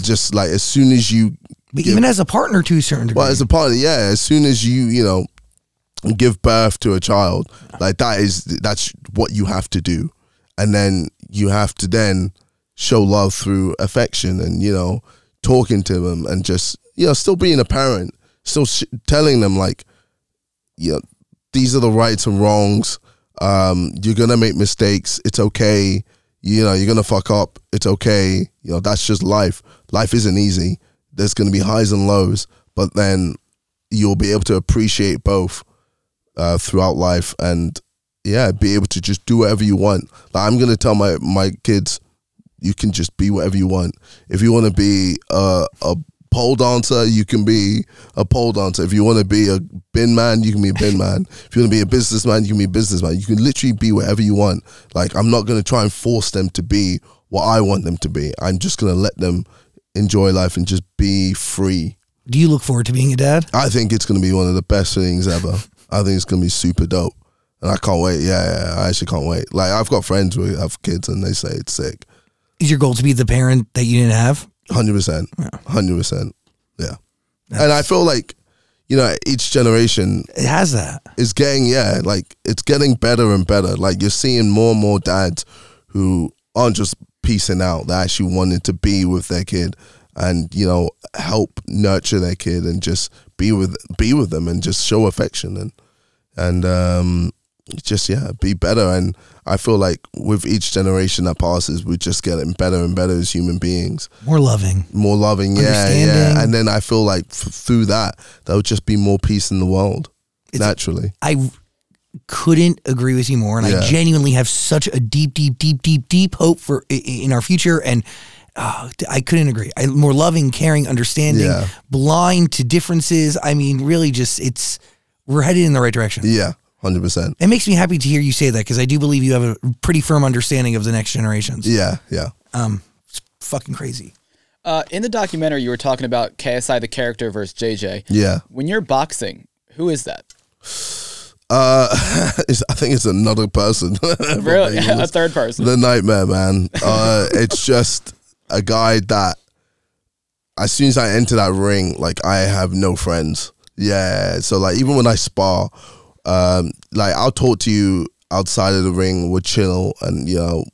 Just like as soon as you, But give- even as a partner to a certain degree. well, as a partner, yeah, as soon as you, you know, give birth to a child, like that is that's what you have to do, and then you have to then show love through affection and you know talking to them and just you know, still being a parent, still sh- telling them like, you know, these are the rights and wrongs. Um, you're gonna make mistakes. It's okay. You know, you're gonna fuck up. It's okay. You know, that's just life. Life isn't easy. There's gonna be highs and lows, but then you'll be able to appreciate both uh, throughout life and yeah, be able to just do whatever you want. Like I'm gonna tell my my kids, you can just be whatever you want. If you want to be a, a pole dancer, you can be a pole dancer. If you want to be a bin man, you can be a bin man. If you want to be a businessman, you can be a businessman. You can literally be whatever you want. Like I'm not gonna try and force them to be what I want them to be. I'm just gonna let them enjoy life and just be free. Do you look forward to being a dad? I think it's gonna be one of the best things ever. I think it's gonna be super dope. And I can't wait. Yeah, yeah, I actually can't wait. Like I've got friends who have kids and they say it's sick. Is your goal to be the parent that you didn't have? Hundred percent. Hundred percent. Yeah. and I feel like, you know, each generation It has that. is getting yeah, like it's getting better and better. Like you're seeing more and more dads who aren't just piecing out, they're actually wanting to be with their kid and, you know, help nurture their kid and just be with be with them and just show affection and and um just yeah, be better and I feel like with each generation that passes, we're just getting better and better as human beings More loving. more loving, yeah, yeah. And then I feel like f- through that, there would just be more peace in the world naturally. I couldn't agree with you more, and Yeah. I genuinely have such a deep, deep, deep, deep, deep hope for in our future. And uh, I couldn't agree. I, more loving, caring, understanding, Yeah. blind to differences. I mean, really, just it's we're headed in the right direction. Yeah, hundred percent. It makes me happy to hear you say that because I do believe you have a pretty firm understanding of the next generations. Yeah, yeah. Um, it's fucking crazy. Uh, in the documentary, you were talking about KSI, the character, versus JJ. Yeah. When you're boxing, who is that? Uh, it's, I think it's another person. Really? Being a third person. The nightmare, man. Uh, it's just a guy that, as soon as I enter that ring, like I have no friends. Yeah. So like even when I spar, um, like I'll talk to you outside of the ring. We'll chill, and you know,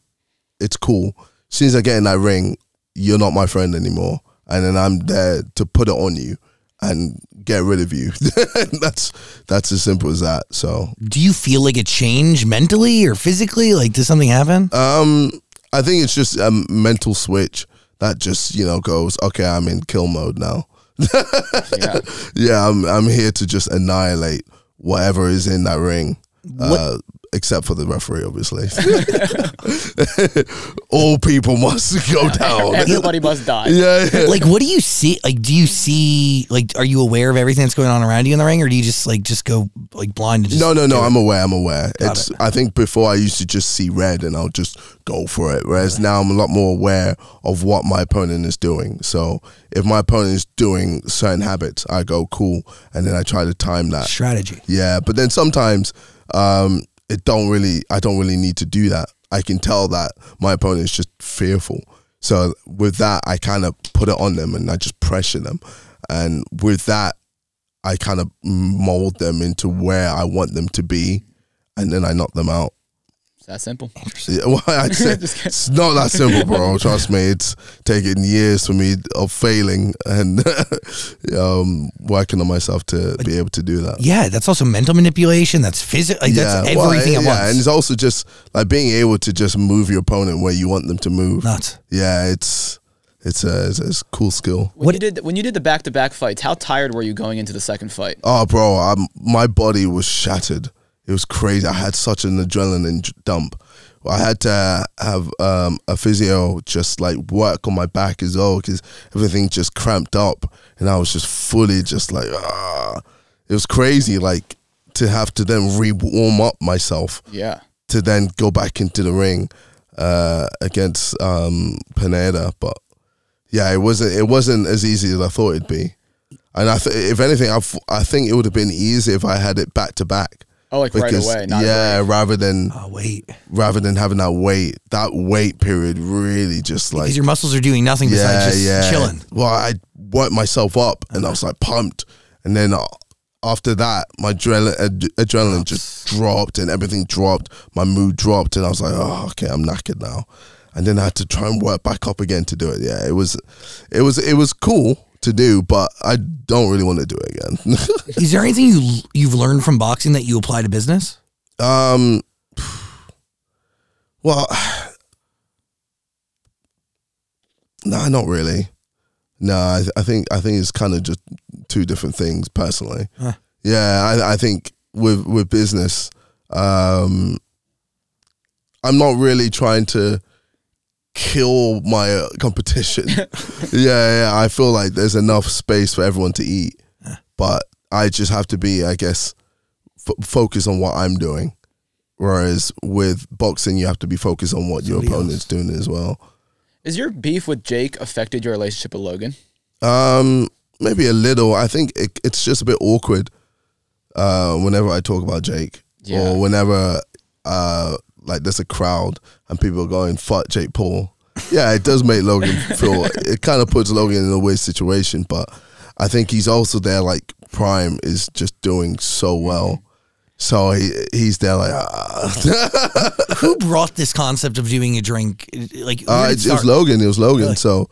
it's cool. As soon as I get in that ring, you're not my friend anymore, and then I'm there to put it on you and get rid of you. that's that's as simple as that. So Do you feel like a change mentally or physically? Like, does something happen? Um, I think it's just a mental switch that just you know goes, okay, I'm in kill mode now. Yeah. Yeah, I'm I'm here to just annihilate whatever is in that ring, uh, except for the referee, obviously. All people must go down. Everybody must die. yeah, yeah. like what do you see like do you see like are you aware of everything that's going on around you in the ring or do you just like just go like blind and just No, no, no. I'm aware. I'm aware. Got it's. it. I think before I used to just see red and I'll just go for it. Whereas now I'm a lot more aware of what my opponent is doing. So if my opponent is doing certain habits, I go cool, and then I try to time that. strategy Yeah, but then sometimes um, it don't really. I don't really need to do that. I can tell that my opponent is just fearful. So with that, I kind of put it on them and I just pressure them, and with that, I kind of mold them into where I want them to be, and then I knock them out. It's that simple. Yeah, well, I'd say it's not that simple, bro. Trust me, it's taken years for me of failing and um, working on myself to be able to do that. yeah that's also mental manipulation that's physical like that's well, everything at yeah, and it's also just like being able to just move your opponent where you want them to move. nuts Yeah, it's it's a, it's a it's a cool skill. When you did when you did the back to back fights, how tired were you going into the second fight? Oh, bro, I'm, my body was shattered. It was crazy. I had such an adrenaline dump. I had to have um, a physio just like work on my back as well because everything just cramped up, and I was just fully just like ah. It was crazy, like to have to then re warm up myself Yeah. to then go back into the ring uh, against um, Pineda. But yeah, it wasn't it wasn't as easy as I thought it'd be. And I th- if anything, I, f- I think it would have been easier if I had it back to back. Oh, like right away, not yeah, break. rather than oh wait rather than having that wait, that wait period really just like because your muscles are doing nothing besides just chilling well, I worked myself up and I was like pumped, and then uh, after that, my adrenaline, ad- adrenaline just dropped and everything dropped. My mood dropped, and I was like, oh, okay, I'm knackered now. And then I had to try and work back up again to do it. Yeah, it was, it was, it was cool to do, but I don't really want to do it again. Is there anything you you've learned from boxing that you apply to business? um, well, no, not really. No, I, I think I think it's kind of just two different things. Personally, Huh. yeah, I, I think with with business, um, I'm not really trying to kill my uh, competition. yeah, yeah, I feel like there's enough space for everyone to eat, but I just have to be, I guess, f- focus on what I'm doing. Whereas with boxing, you have to be focused on what your opponent's doing as well. Is your beef with Jake affected your relationship with Logan? Um, maybe a little. I think it, it's just a bit awkward uh, whenever I talk about Jake Yeah. or whenever uh, like there's a crowd and people are going fuck Jake Paul. Yeah, it does make Logan feel. It kind of puts Logan in a weird situation, but I think he's also there. Like Prime is just doing so well, so he he's there like. Ah. Who brought this concept of doing a drink? Like, Uh, it, it was? Logan. It was Logan. Really? So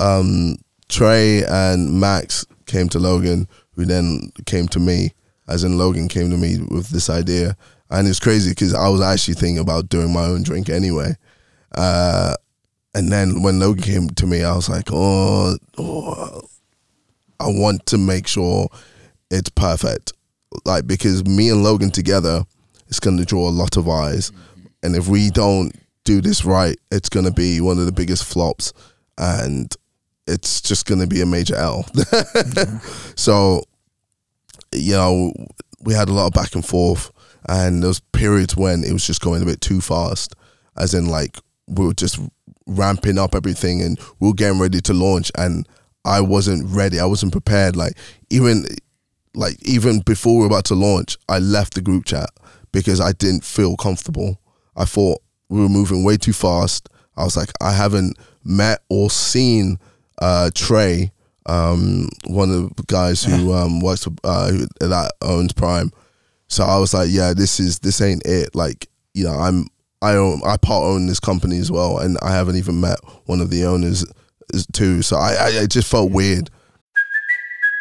um, Trey and Max came to Logan, who then came to me, as in Logan came to me with this idea. And it's crazy because I was actually thinking about doing my own drink anyway. Uh, and then when Logan came to me, I was like, oh, oh, I want to make sure it's perfect. Like, because me and Logan together, it's going to draw a lot of eyes. And if we don't do this right, it's going to be one of the biggest flops. And it's just going to be a major L. So, you know, we had a lot of back and forth. And there was periods when it was just going a bit too fast. As in, like, we were just ramping up everything and we were getting ready to launch. And I wasn't ready. I wasn't prepared. Like, even like even before we were about to launch, I left the group chat because I didn't feel comfortable. I thought we were moving way too fast. I was like, I haven't met or seen uh, Trey, um, one of the guys who um, works for, uh, who, that owns Prime. So I was like, yeah, this is this ain't it. Like, you know, I'm I own I part own this company as well, and I haven't even met one of the owners too. So I, I it just felt weird.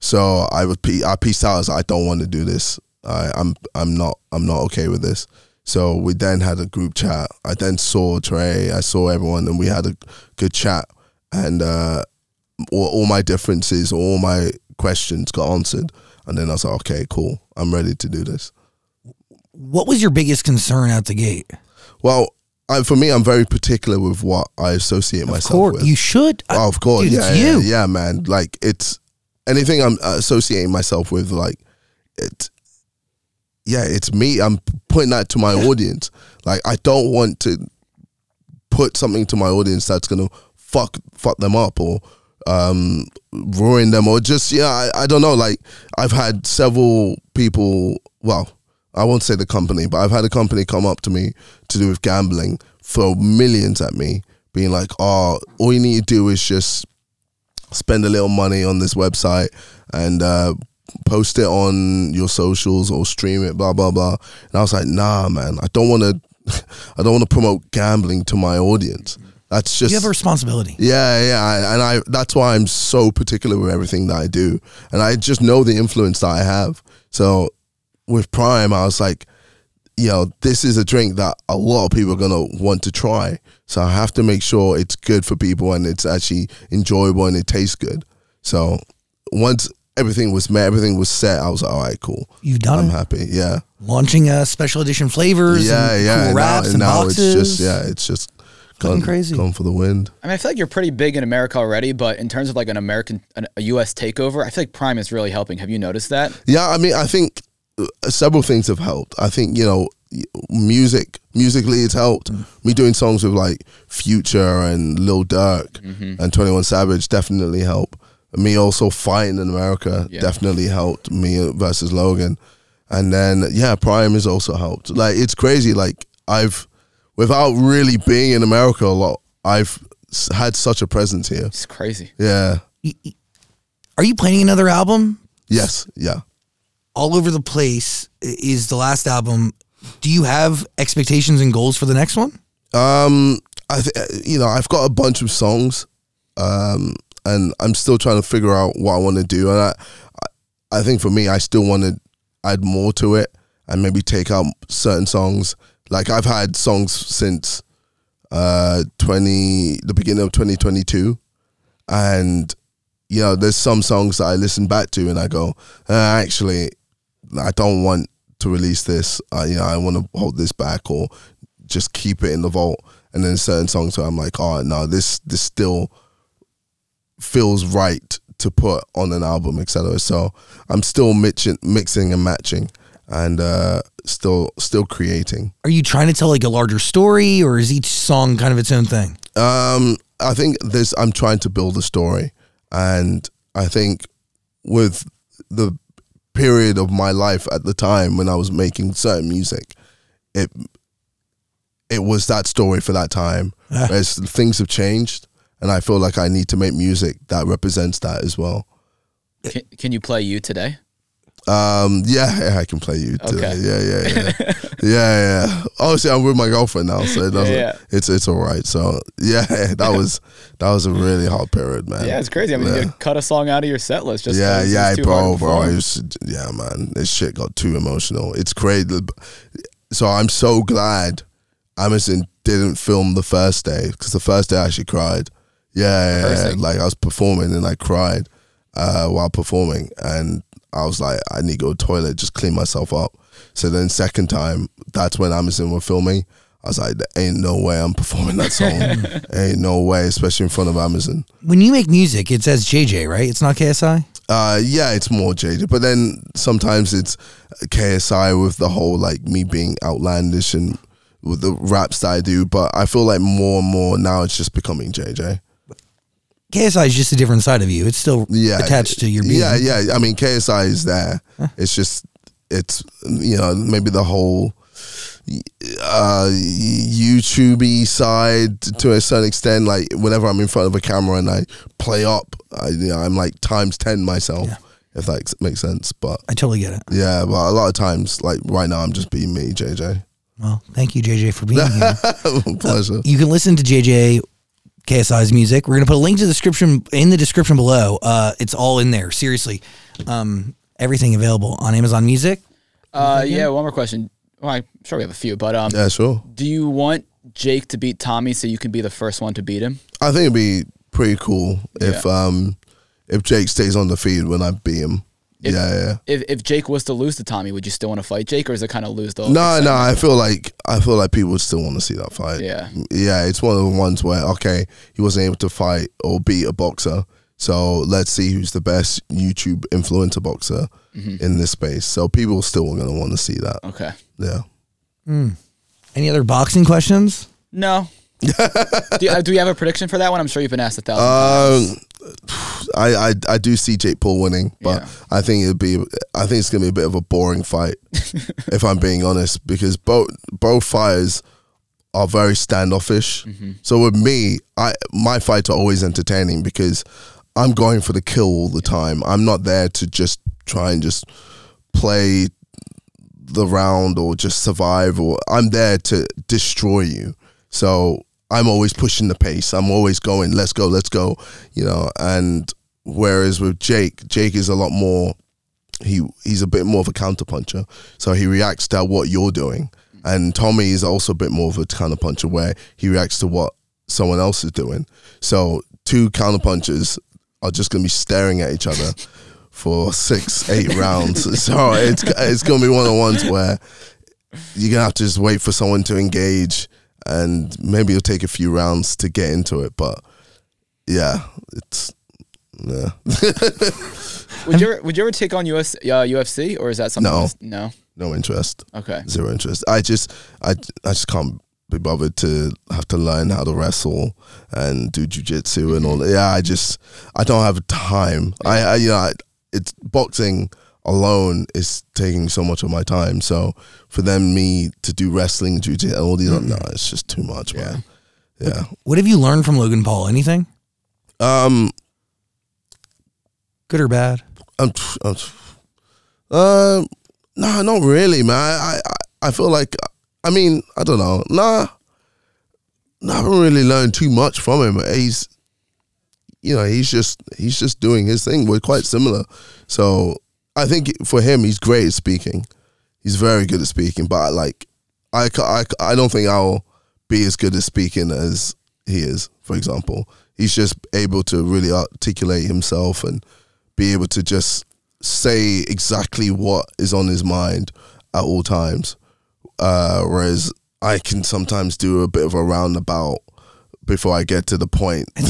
So I was pe- I pieced out as I don't want to do this. I, I'm I'm not I'm not okay with this. So we then had a group chat. I then saw Trey. I saw everyone, and we had a good chat. And uh, all, all my differences, all my questions got answered. And then I was like, okay, cool. I'm ready to do this. What was your biggest concern out the gate? Well, I, for me, I'm very particular with what I associate Of myself course, with. you should. I- Oh, of course, dude, yeah, it's yeah, you. yeah, man. Like it's anything I'm associating myself with. Like it, yeah, it's me. I'm putting that to my audience. Like I don't want to put something to my audience that's gonna fuck fuck them up or um ruin them or just yeah I, I don't know like I've had several people well I won't say the company but I've had a company come up to me to do with gambling throw millions at me being like oh all you need to do is just spend a little money on this website and uh, post it on your socials or stream it, blah blah blah. And I was like, nah, man, I don't want to. I don't want to promote gambling to my audience. That's just you have a responsibility. yeah, yeah, I- and I that's why I'm so particular with everything that I do, and I just know the influence that I have. So with Prime, I was like, you know, this is a drink that a lot of people are gonna want to try. So I have to make sure it's good for people and it's actually enjoyable and it tastes good. So once everything was met, everything was set, I was like, all right, cool. You've done I'm it. happy. Yeah. Launching uh, special edition flavors. Yeah, and yeah. Cool and wraps now, and now boxes. it's just yeah, it's just Fucking gone crazy. Gone for the wind. I mean, I feel like you're pretty big in America already, but in terms of like an American, an, a U.S. takeover, I feel like Prime is really helping. Have you noticed that? Yeah, I mean, I think several things have helped. I think you know, music musically it's helped. Mm. Me doing songs with like Future and Lil Durk Mm-hmm. and Twenty One Savage definitely help. Me also fighting in America Yeah. definitely helped me versus Logan, and then yeah, Prime has also helped. Like it's crazy. Like I've without really being in America a lot, I've had such a presence here. It's crazy. Yeah. Are you planning another album? Yes. Yeah. All over the place is the last album. Do you have expectations and goals for the next one? Um, I th- you know I've got a bunch of songs, um, and I'm still trying to figure out what I want to do. And I, I, think for me, I still want to add more to it and maybe take out certain songs. Like I've had songs since uh twenty the beginning of 2022, and you know there's some songs that I listen back to and I go, uh, actually, I don't want to release this. Uh, you know, I want to hold this back or just keep it in the vault. And then certain songs where I'm like, oh no, this this still feels right to put on an album, etc. So I'm still mixing, mixing and matching, and uh, still still creating. Are you trying to tell like a larger story, or is each song kind of its own thing? Um, I think this. I'm trying to build a story, and I think with the period of my life at the time when I was making certain music, it it was that story for that time. Ah. Whereas things have changed, and I feel like I need to make music that represents that as well. Can, can you play you today? Um, yeah, yeah, I can play you. Too. Okay. Yeah, yeah, yeah, yeah, yeah. Obviously, I'm with my girlfriend now, so it doesn't. Yeah. It's it's all right. So yeah, that was that was a really hard period, man. Yeah, it's crazy. I mean, Yeah. you cut a song out of your set list. Just Yeah, yeah, bro, bro. Was, yeah, man, this shit got too emotional. It's crazy. So I'm so glad Amazon didn't film the first day because the first day I actually cried. Yeah, yeah, yeah, like I was performing and I cried uh, while performing, and I was like, I need to go to the toilet, just clean myself up. So then second time, that's when Amazon were filming. I was like, there ain't no way I'm performing that song. ain't no way, especially in front of Amazon. When you make music, it says JJ, right? It's not KSI. Uh, yeah, it's more JJ. but then sometimes it's KSI with the whole like me being outlandish and with the raps that I do. But I feel like more and more now it's just becoming JJ. KSI is just a different side of you. It's still Yeah, attached to your being. Yeah, yeah. I mean, KSI is there. It's just it's you know maybe the whole uh YouTubey side to a certain extent. Like whenever I'm in front of a camera and I play up, I you know, I'm like times ten myself. If that makes sense, but I totally get it. yeah, but a lot of times, like right now, I'm just being me, JJ. Well, thank you, JJ, for being here. Pleasure. You can listen to JJ KSI's music. We're gonna put a link to the description in the description below. Uh, it's all in there. Seriously, um, everything available on Amazon Music. Uh, yeah, one more question. Well, I'm sure we have a few, but um, Yeah, sure. do you want Jake to beat Tommy so you can be the first one to beat him? I think it'd be pretty cool if um if Jake stays on the feed when I beat him. If- yeah, yeah. If if Jake was to lose to Tommy, would you still want to fight Jake, or is it kind of lose the? whole No, no, excitement? I feel like I feel like people would still want to see that fight. Yeah. yeah. It's one of the ones where okay, he wasn't able to fight or beat a boxer, so let's see who's the best YouTube influencer boxer Mhm. in this space. So people still are gonna want to see that. Okay. Yeah. Hmm. Any other boxing questions? No. Do, you, uh, do you have a prediction for that one? I'm sure you've been asked a thousand times. Um, I, I I do see Jake Paul winning, but I think it'd be I think it's gonna be a bit of a boring fight, if I'm being honest, because both both fighters are very standoffish. So with me, I my fights are always entertaining because I'm going for the kill all the time. I'm not there to just try and just play the round or just survive or I'm there to destroy you. So I'm always pushing the pace. I'm always going, let's go, let's go, you know, and whereas with Jake, Jake is a lot more he he's a bit more of a counterpuncher. So he reacts to what you're doing. And Tommy is also a bit more of a counterpuncher where he reacts to what someone else is doing. So two counterpunchers are just gonna be staring at each other for six, eight rounds. So it's it's gonna be one of the ones where you're gonna have to just wait for someone to engage, and maybe it'll take a few rounds to get into it. But yeah, it's yeah. Would you ever, would you ever take on US, uh, UFC or is that something? No. that's- No. no interest. Okay. zero interest. I just I I just can't be bothered to have to learn how to wrestle and do jujitsu and all. that. Yeah, I just I don't have time. I, I you know I, it's boxing alone is taking so much of my time. So for them me to do wrestling, jujitsu, all these, no, it's just too much, man. Yeah. What have you learned from Logan Paul? Anything? Um. Good or bad? I'm, I'm uh, nah, not really, man. I, I, I feel like, I mean, I don't know. Nah, nah, I haven't really learned too much from him. He's, you know, he's just, he's just doing his thing. We're quite similar. So I think for him, he's great at speaking. He's very good at speaking, but like, I, I, I don't think I'll be as good at speaking as he is, for example. He's just able to really articulate himself and be able to just say exactly what is on his mind at all times. Uh, whereas I can sometimes do a bit of a roundabout before I get to the point. I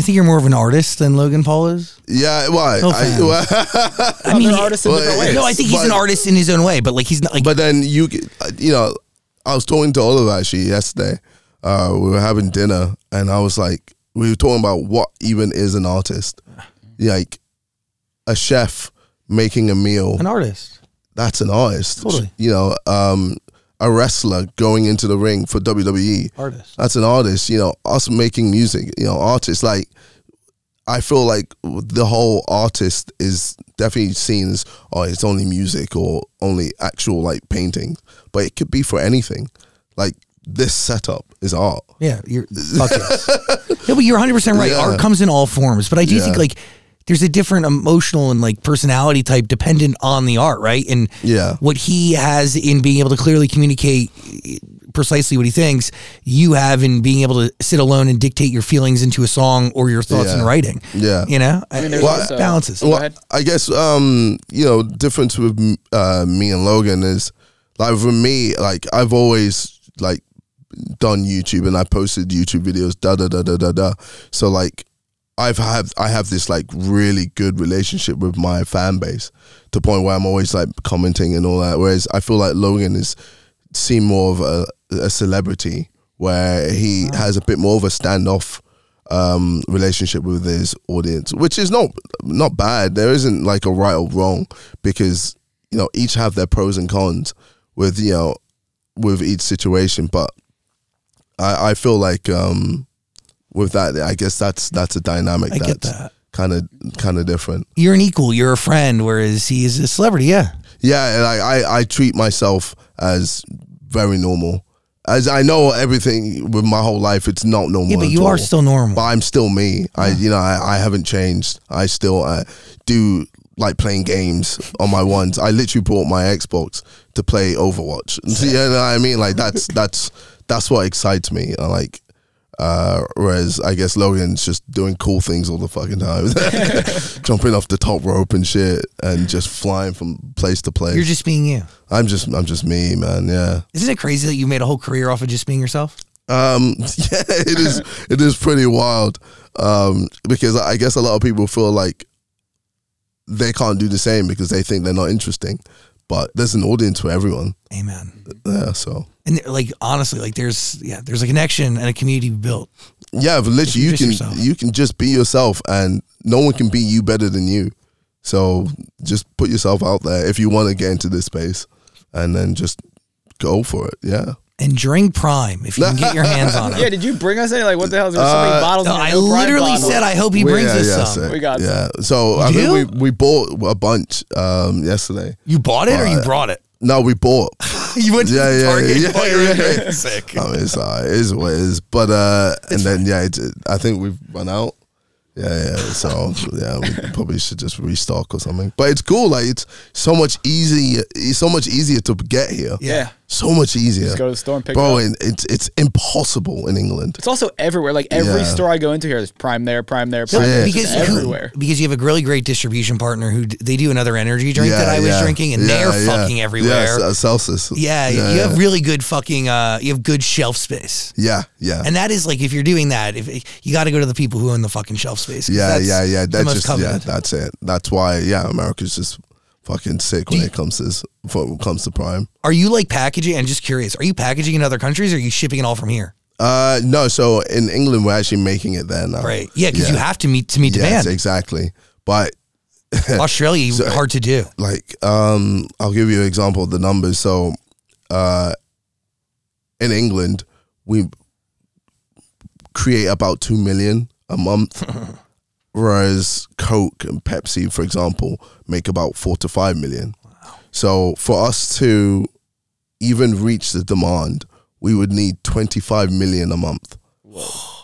think you're more of an artist than Logan Paul is. yeah, why? No I, offense. I mean, Other he- artists in well, different yeah. ways. no, I think he's an artist in his own way, but like he's not like. But then you, uh, you know, I was talking to Oliver actually yesterday. Uh, we were having dinner, and I was like, we were talking about what even is an artist. Like a chef making a meal. an artist. That's an artist. Totally. You know, um, a wrestler going into the ring for WWE. Artist. That's an artist. You know, us making music. You know, artists like. I feel like the whole artist is definitely seen as oh it's only music or only actual like painting, but it could be for anything. Like this setup is art. Yeah, you're fuck yes. no, but you're 100 percent right. Yeah. Art comes in all forms, but I do Yeah. think like there's a different emotional and like personality type dependent on the art, right? And Yeah. what he has in being able to clearly communicate precisely what he thinks, you have in being able to sit alone and dictate your feelings into a song or your thoughts in writing. Yeah. you know, I mean, there's Well, also, balances. Go Well, ahead. I guess um, you know, difference with uh, me and Logan is like for me, like I've always like done YouTube and I posted YouTube videos, da da da da da da. So like I've have I have this like really good relationship with my fan base to the point where I'm always like commenting and all that. Whereas I feel like Logan is seen more of a, a celebrity where he has a bit more of a standoff um, relationship with his audience, which is not not bad. There isn't like a right or wrong because you know each have their pros and cons with you know with each situation. But I, I feel like um, with that, I guess that's that's a dynamic I that's that. kind of kind of different. You're an equal. You're a friend, whereas he is a celebrity. Yeah, Yeah, and I, I, I treat myself as very normal. As I know everything with my whole life, it's not normal. yeah, but you are still normal. But I'm still me. I, you know, I, I haven't changed. I still uh, do like playing games on my ones. I literally bought my Xbox to play Overwatch. So, you know what I mean? Like that's that's that's what excites me. I like. Uh, whereas I guess Logan's just doing cool things all the fucking time, jumping off the top rope and shit, and just flying from place to place. You're just being you. I'm just I'm just me, man. Yeah. Isn't it crazy that you made a whole career off of just being yourself? Um, yeah, it is. It is pretty wild. Um, because I guess a lot of people feel like they can't do the same because they think they're not interesting. But there's an audience for everyone. Amen. Yeah. So And like honestly, like there's yeah, there's a connection and a community built. yeah, but literally, you can yourself. you can just be yourself, and no one can be you better than you. So just put yourself out there if you want to get into this space, and then just go for it. Yeah. And drink Prime, if you can get your hands on it. Yeah, did you bring us any? Like, what the hell? There's so many Uh, bottles. No, in I. No Pride literally bottles. said I hope he We- brings yeah, us yeah, some. sick. We got yeah. So You I think do? we we bought a bunch um, yesterday. You bought it or you brought it? No, we bought. You went to yeah, the yeah, Target. yeah, and bought yeah, your yeah, drink. yeah. Sick. I mean, it's uh, it is what it is. But uh, and then yeah, it, I think we've run out. Yeah, yeah. So yeah, we probably should just restock or something. But it's cool. Like it's so much easier. It's so much easier to get here. Yeah. So much easier. Just go to the store and pick Bro, it up. and it's it's impossible in England. It's also everywhere. Like every Yeah. store I go into here, there's Prime there, Prime there, Prime Yeah. there. It's because just who- everywhere. because you have a really great distribution partner who d- they do another energy drink Yeah, that I was drinking, and Yeah, they're yeah. fucking Yeah, everywhere. uh, Celsius. Yeah, you yeah, have really good fucking uh you have good shelf space. yeah, yeah. And that is like if you're doing that, if you got to go to the people who own the fucking shelf space. 'cause Yeah, that's yeah, yeah. the That's most just yeah. coveted. That's it. That's why yeah, America's just fucking sick when it comes to this, when it comes to Prime. Are you like packaging? I'm just curious. Are you packaging in other countries, or are you shipping it all from here? Uh, no. So in England, we're actually making it there now. Right. Yeah, because you have to meet to meet demand. Yes, exactly. But Australia, So- hard to do. like um I'll give you an example of the numbers. So uh in England we create about 2 million a month whereas Coke and Pepsi for example make about 4 to 5 million. So for us to even reach the demand we would need 25 million a month.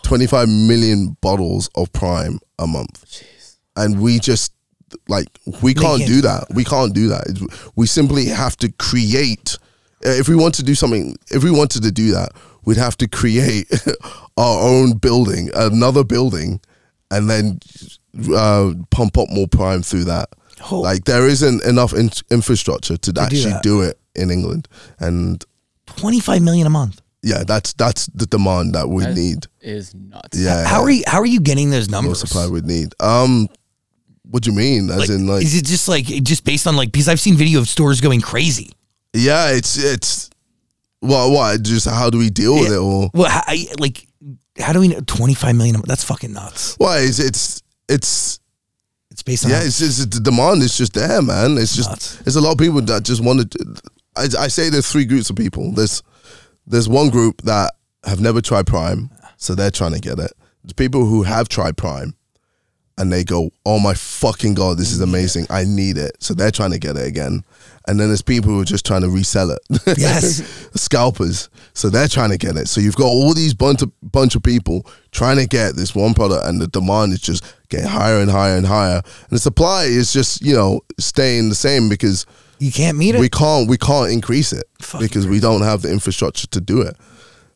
25 million bottles of Prime a month. Jeez. And we just like we They can't can't do do that. We can't do that. It's- We simply have to create. uh, If we want to do something, if we wanted to do that, we'd have to create our own building, another building, and then uh, pump up more prime through that. Oh. Like there isn't enough in- infrastructure to, actually that. do it in England, and 25 million a month. yeah, that's that's the demand that we That need. Is nuts. Yeah, How are you? How are you getting those more numbers? supply we need. Um, what do you mean? As Like, in, like, is it just like just based on like because I've seen video of stores going crazy. yeah, it's it's. Well, what? Just how do we deal with it? Or Well, how, I- like how do we know 25 million? That's fucking nuts. why? It's it's it's It's based on yeah. It's just the demand is just there, man. It's just Nuts. there's a lot of people that just want to. I, I say there's three groups of people. There's there's one group that have never tried Prime, so they're trying to get it. There's people who have tried Prime, and they go, "Oh my fucking god, this is amazing! I need it." So they're trying to get it again. And then there's people who are just trying to resell it. Yes. scalpers. So they're trying to get it. So you've got all these bunch of bunch of people trying to get this one product, and the demand is just getting higher and higher and higher, and the supply is just you know staying the same because you can't meet it. we can't we can't increase it Fucking because we don't have the infrastructure to do it.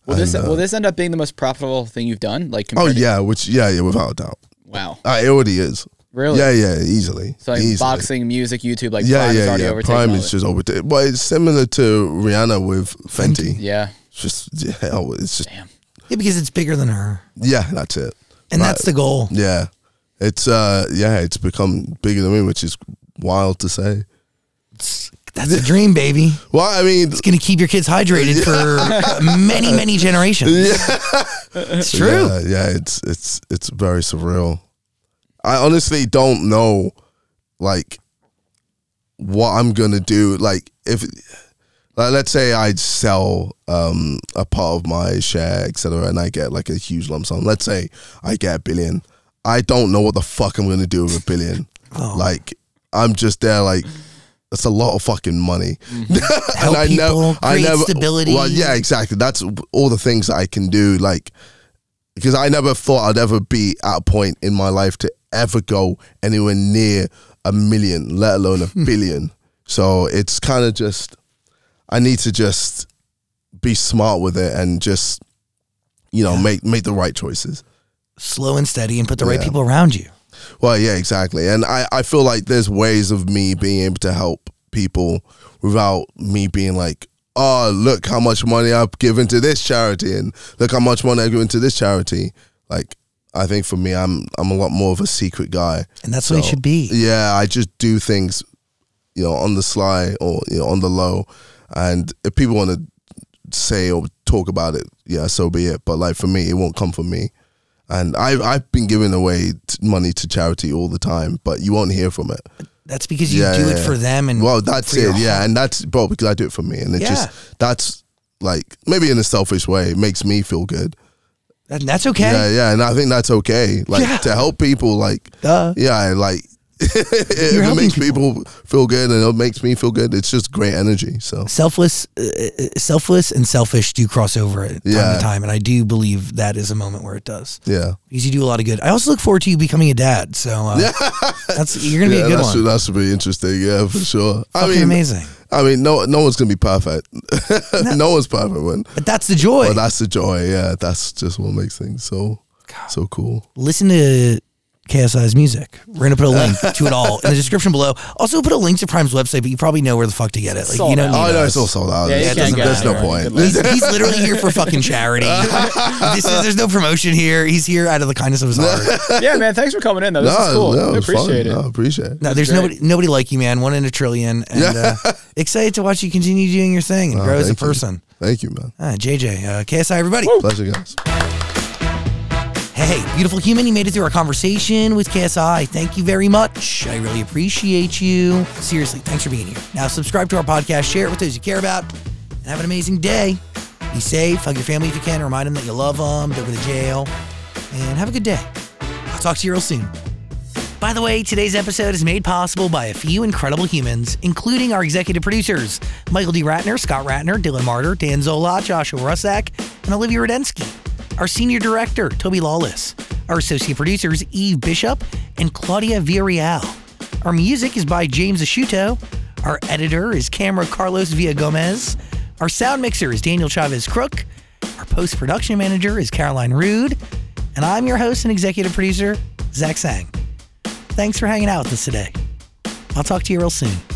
Will this uh, will this end up being the most profitable thing you've done? Like Oh compared to- yeah, which yeah yeah without a doubt. wow. Uh, it already is. Really? Yeah yeah easily. So like easily. boxing, music, YouTube, like yeah Prime is yeah already yeah. overtaking Prime is just over. Well, it's similar to Rihanna with Fenty. Yeah. It's just yeah, oh, it's just Damn. yeah, because it's bigger than her, yeah, that's it. and Right. that's the goal. Yeah, it's uh yeah, it's become bigger than me, which is wild to say. That's a dream, baby. Well, I mean, It's gonna keep your kids hydrated for many, many generations. Yeah. It's true. Yeah, yeah, it's it's it's very surreal. I honestly don't know, like, what I'm gonna do. Like, if like, let's say I sell um a part of my share, etc., and I get like a huge lump sum. Let's say I get a billion. I don't know what the fuck I'm gonna do with a billion. Oh. Like, I'm just there, like. That's a lot of fucking money. and Help people, create stability. Well, yeah, exactly. That's all the things that I can do. Like, because I never thought I'd ever be at a point in my life to ever go anywhere near a million, let alone a billion. So it's kind of just, I need to just be smart with it and just, you know, make make the right choices. Slow and steady, and put the right people around you. Well, yeah, exactly. And I, I feel like there's ways of me being able to help people without me being like, oh, look how much money I've given to this charity and look how much money I've given to this charity. Like, I think for me, I'm I'm a lot more of a secret guy. And that's what it should be. Yeah, I just do things, you know, on the sly or you know on the low, and if people want to say or talk about it, yeah, so be it. But like for me, it won't come from me. And I I've been giving away t- money to charity all the time, but you won't hear from it. That's because you Yeah, do yeah, it for them and Well, that's it. Yeah, and that's bro because I do it for me, and it Yeah. just that's like maybe in a selfish way it makes me feel good. And that's okay. Yeah, yeah, and I think that's okay. Like Yeah. to help people, like Duh. yeah, like it makes people. feel good and it makes me feel good, it's just great energy. So selfless, uh, uh, selfless, and selfish do cross over at time Yeah. to time, and I do believe that is a moment where it does. yeah, Because you do a lot of good. I also look forward to you becoming a dad. So uh, that's you're gonna be a good one. should, that should be interesting. Yeah, for sure. I mean, amazing. I mean, no, no one's gonna be perfect. no one's perfect, man. But that's the joy. But that's the joy. Yeah, that's just what makes things so so cool. Listen to KSI's music. We're gonna put a link to it all in the description below. Also, put a link to Prime's website, but you probably know where the fuck to get it. Like you Sold don't out. need Oh no, it's all sold out. Yeah, you It can't doesn't- get there's no anywhere. point. He's, he's literally here for fucking charity. this is, there's no promotion here. He's here out of the kindness of his heart. yeah, man. Thanks for coming in. though. This no, is cool. no, I appreciate fun. it. No, appreciate it. No, there's great. nobody nobody like you, man. One in a trillion, and uh, excited to watch you continue doing your thing and Oh, grow as a thank you. person. Thank you, man. Ah, JJ, uh, KSI, everybody. Pleasure, guys. Hey, beautiful human, you made it through our conversation with KSI. Thank you very much. I really appreciate you. Seriously, thanks for being here. Now, subscribe to our podcast, share it with those you care about, and have an amazing day. Be safe, hug your family if you can, remind them that you love them, don't go to jail, and have a good day. I'll talk to you real soon. By the way, today's episode is made possible by a few incredible humans, including our executive producers Michael D. Ratner, Scott Ratner, Dylan Martyr, Dan Zola, Joshua Rusak, and Olivia Rudensky. Our senior director, Toby Lawless. Our associate producers, Eve Bishop and Claudia Villarreal. Our music is by James Ashuto. Our editor is Camera Carlos Villagomez. Our sound mixer is Daniel Chavez Crook. Our post production manager is Caroline Rude. And I'm your host and executive producer, Zach Sang. Thanks for hanging out with us today. I'll talk to you real soon.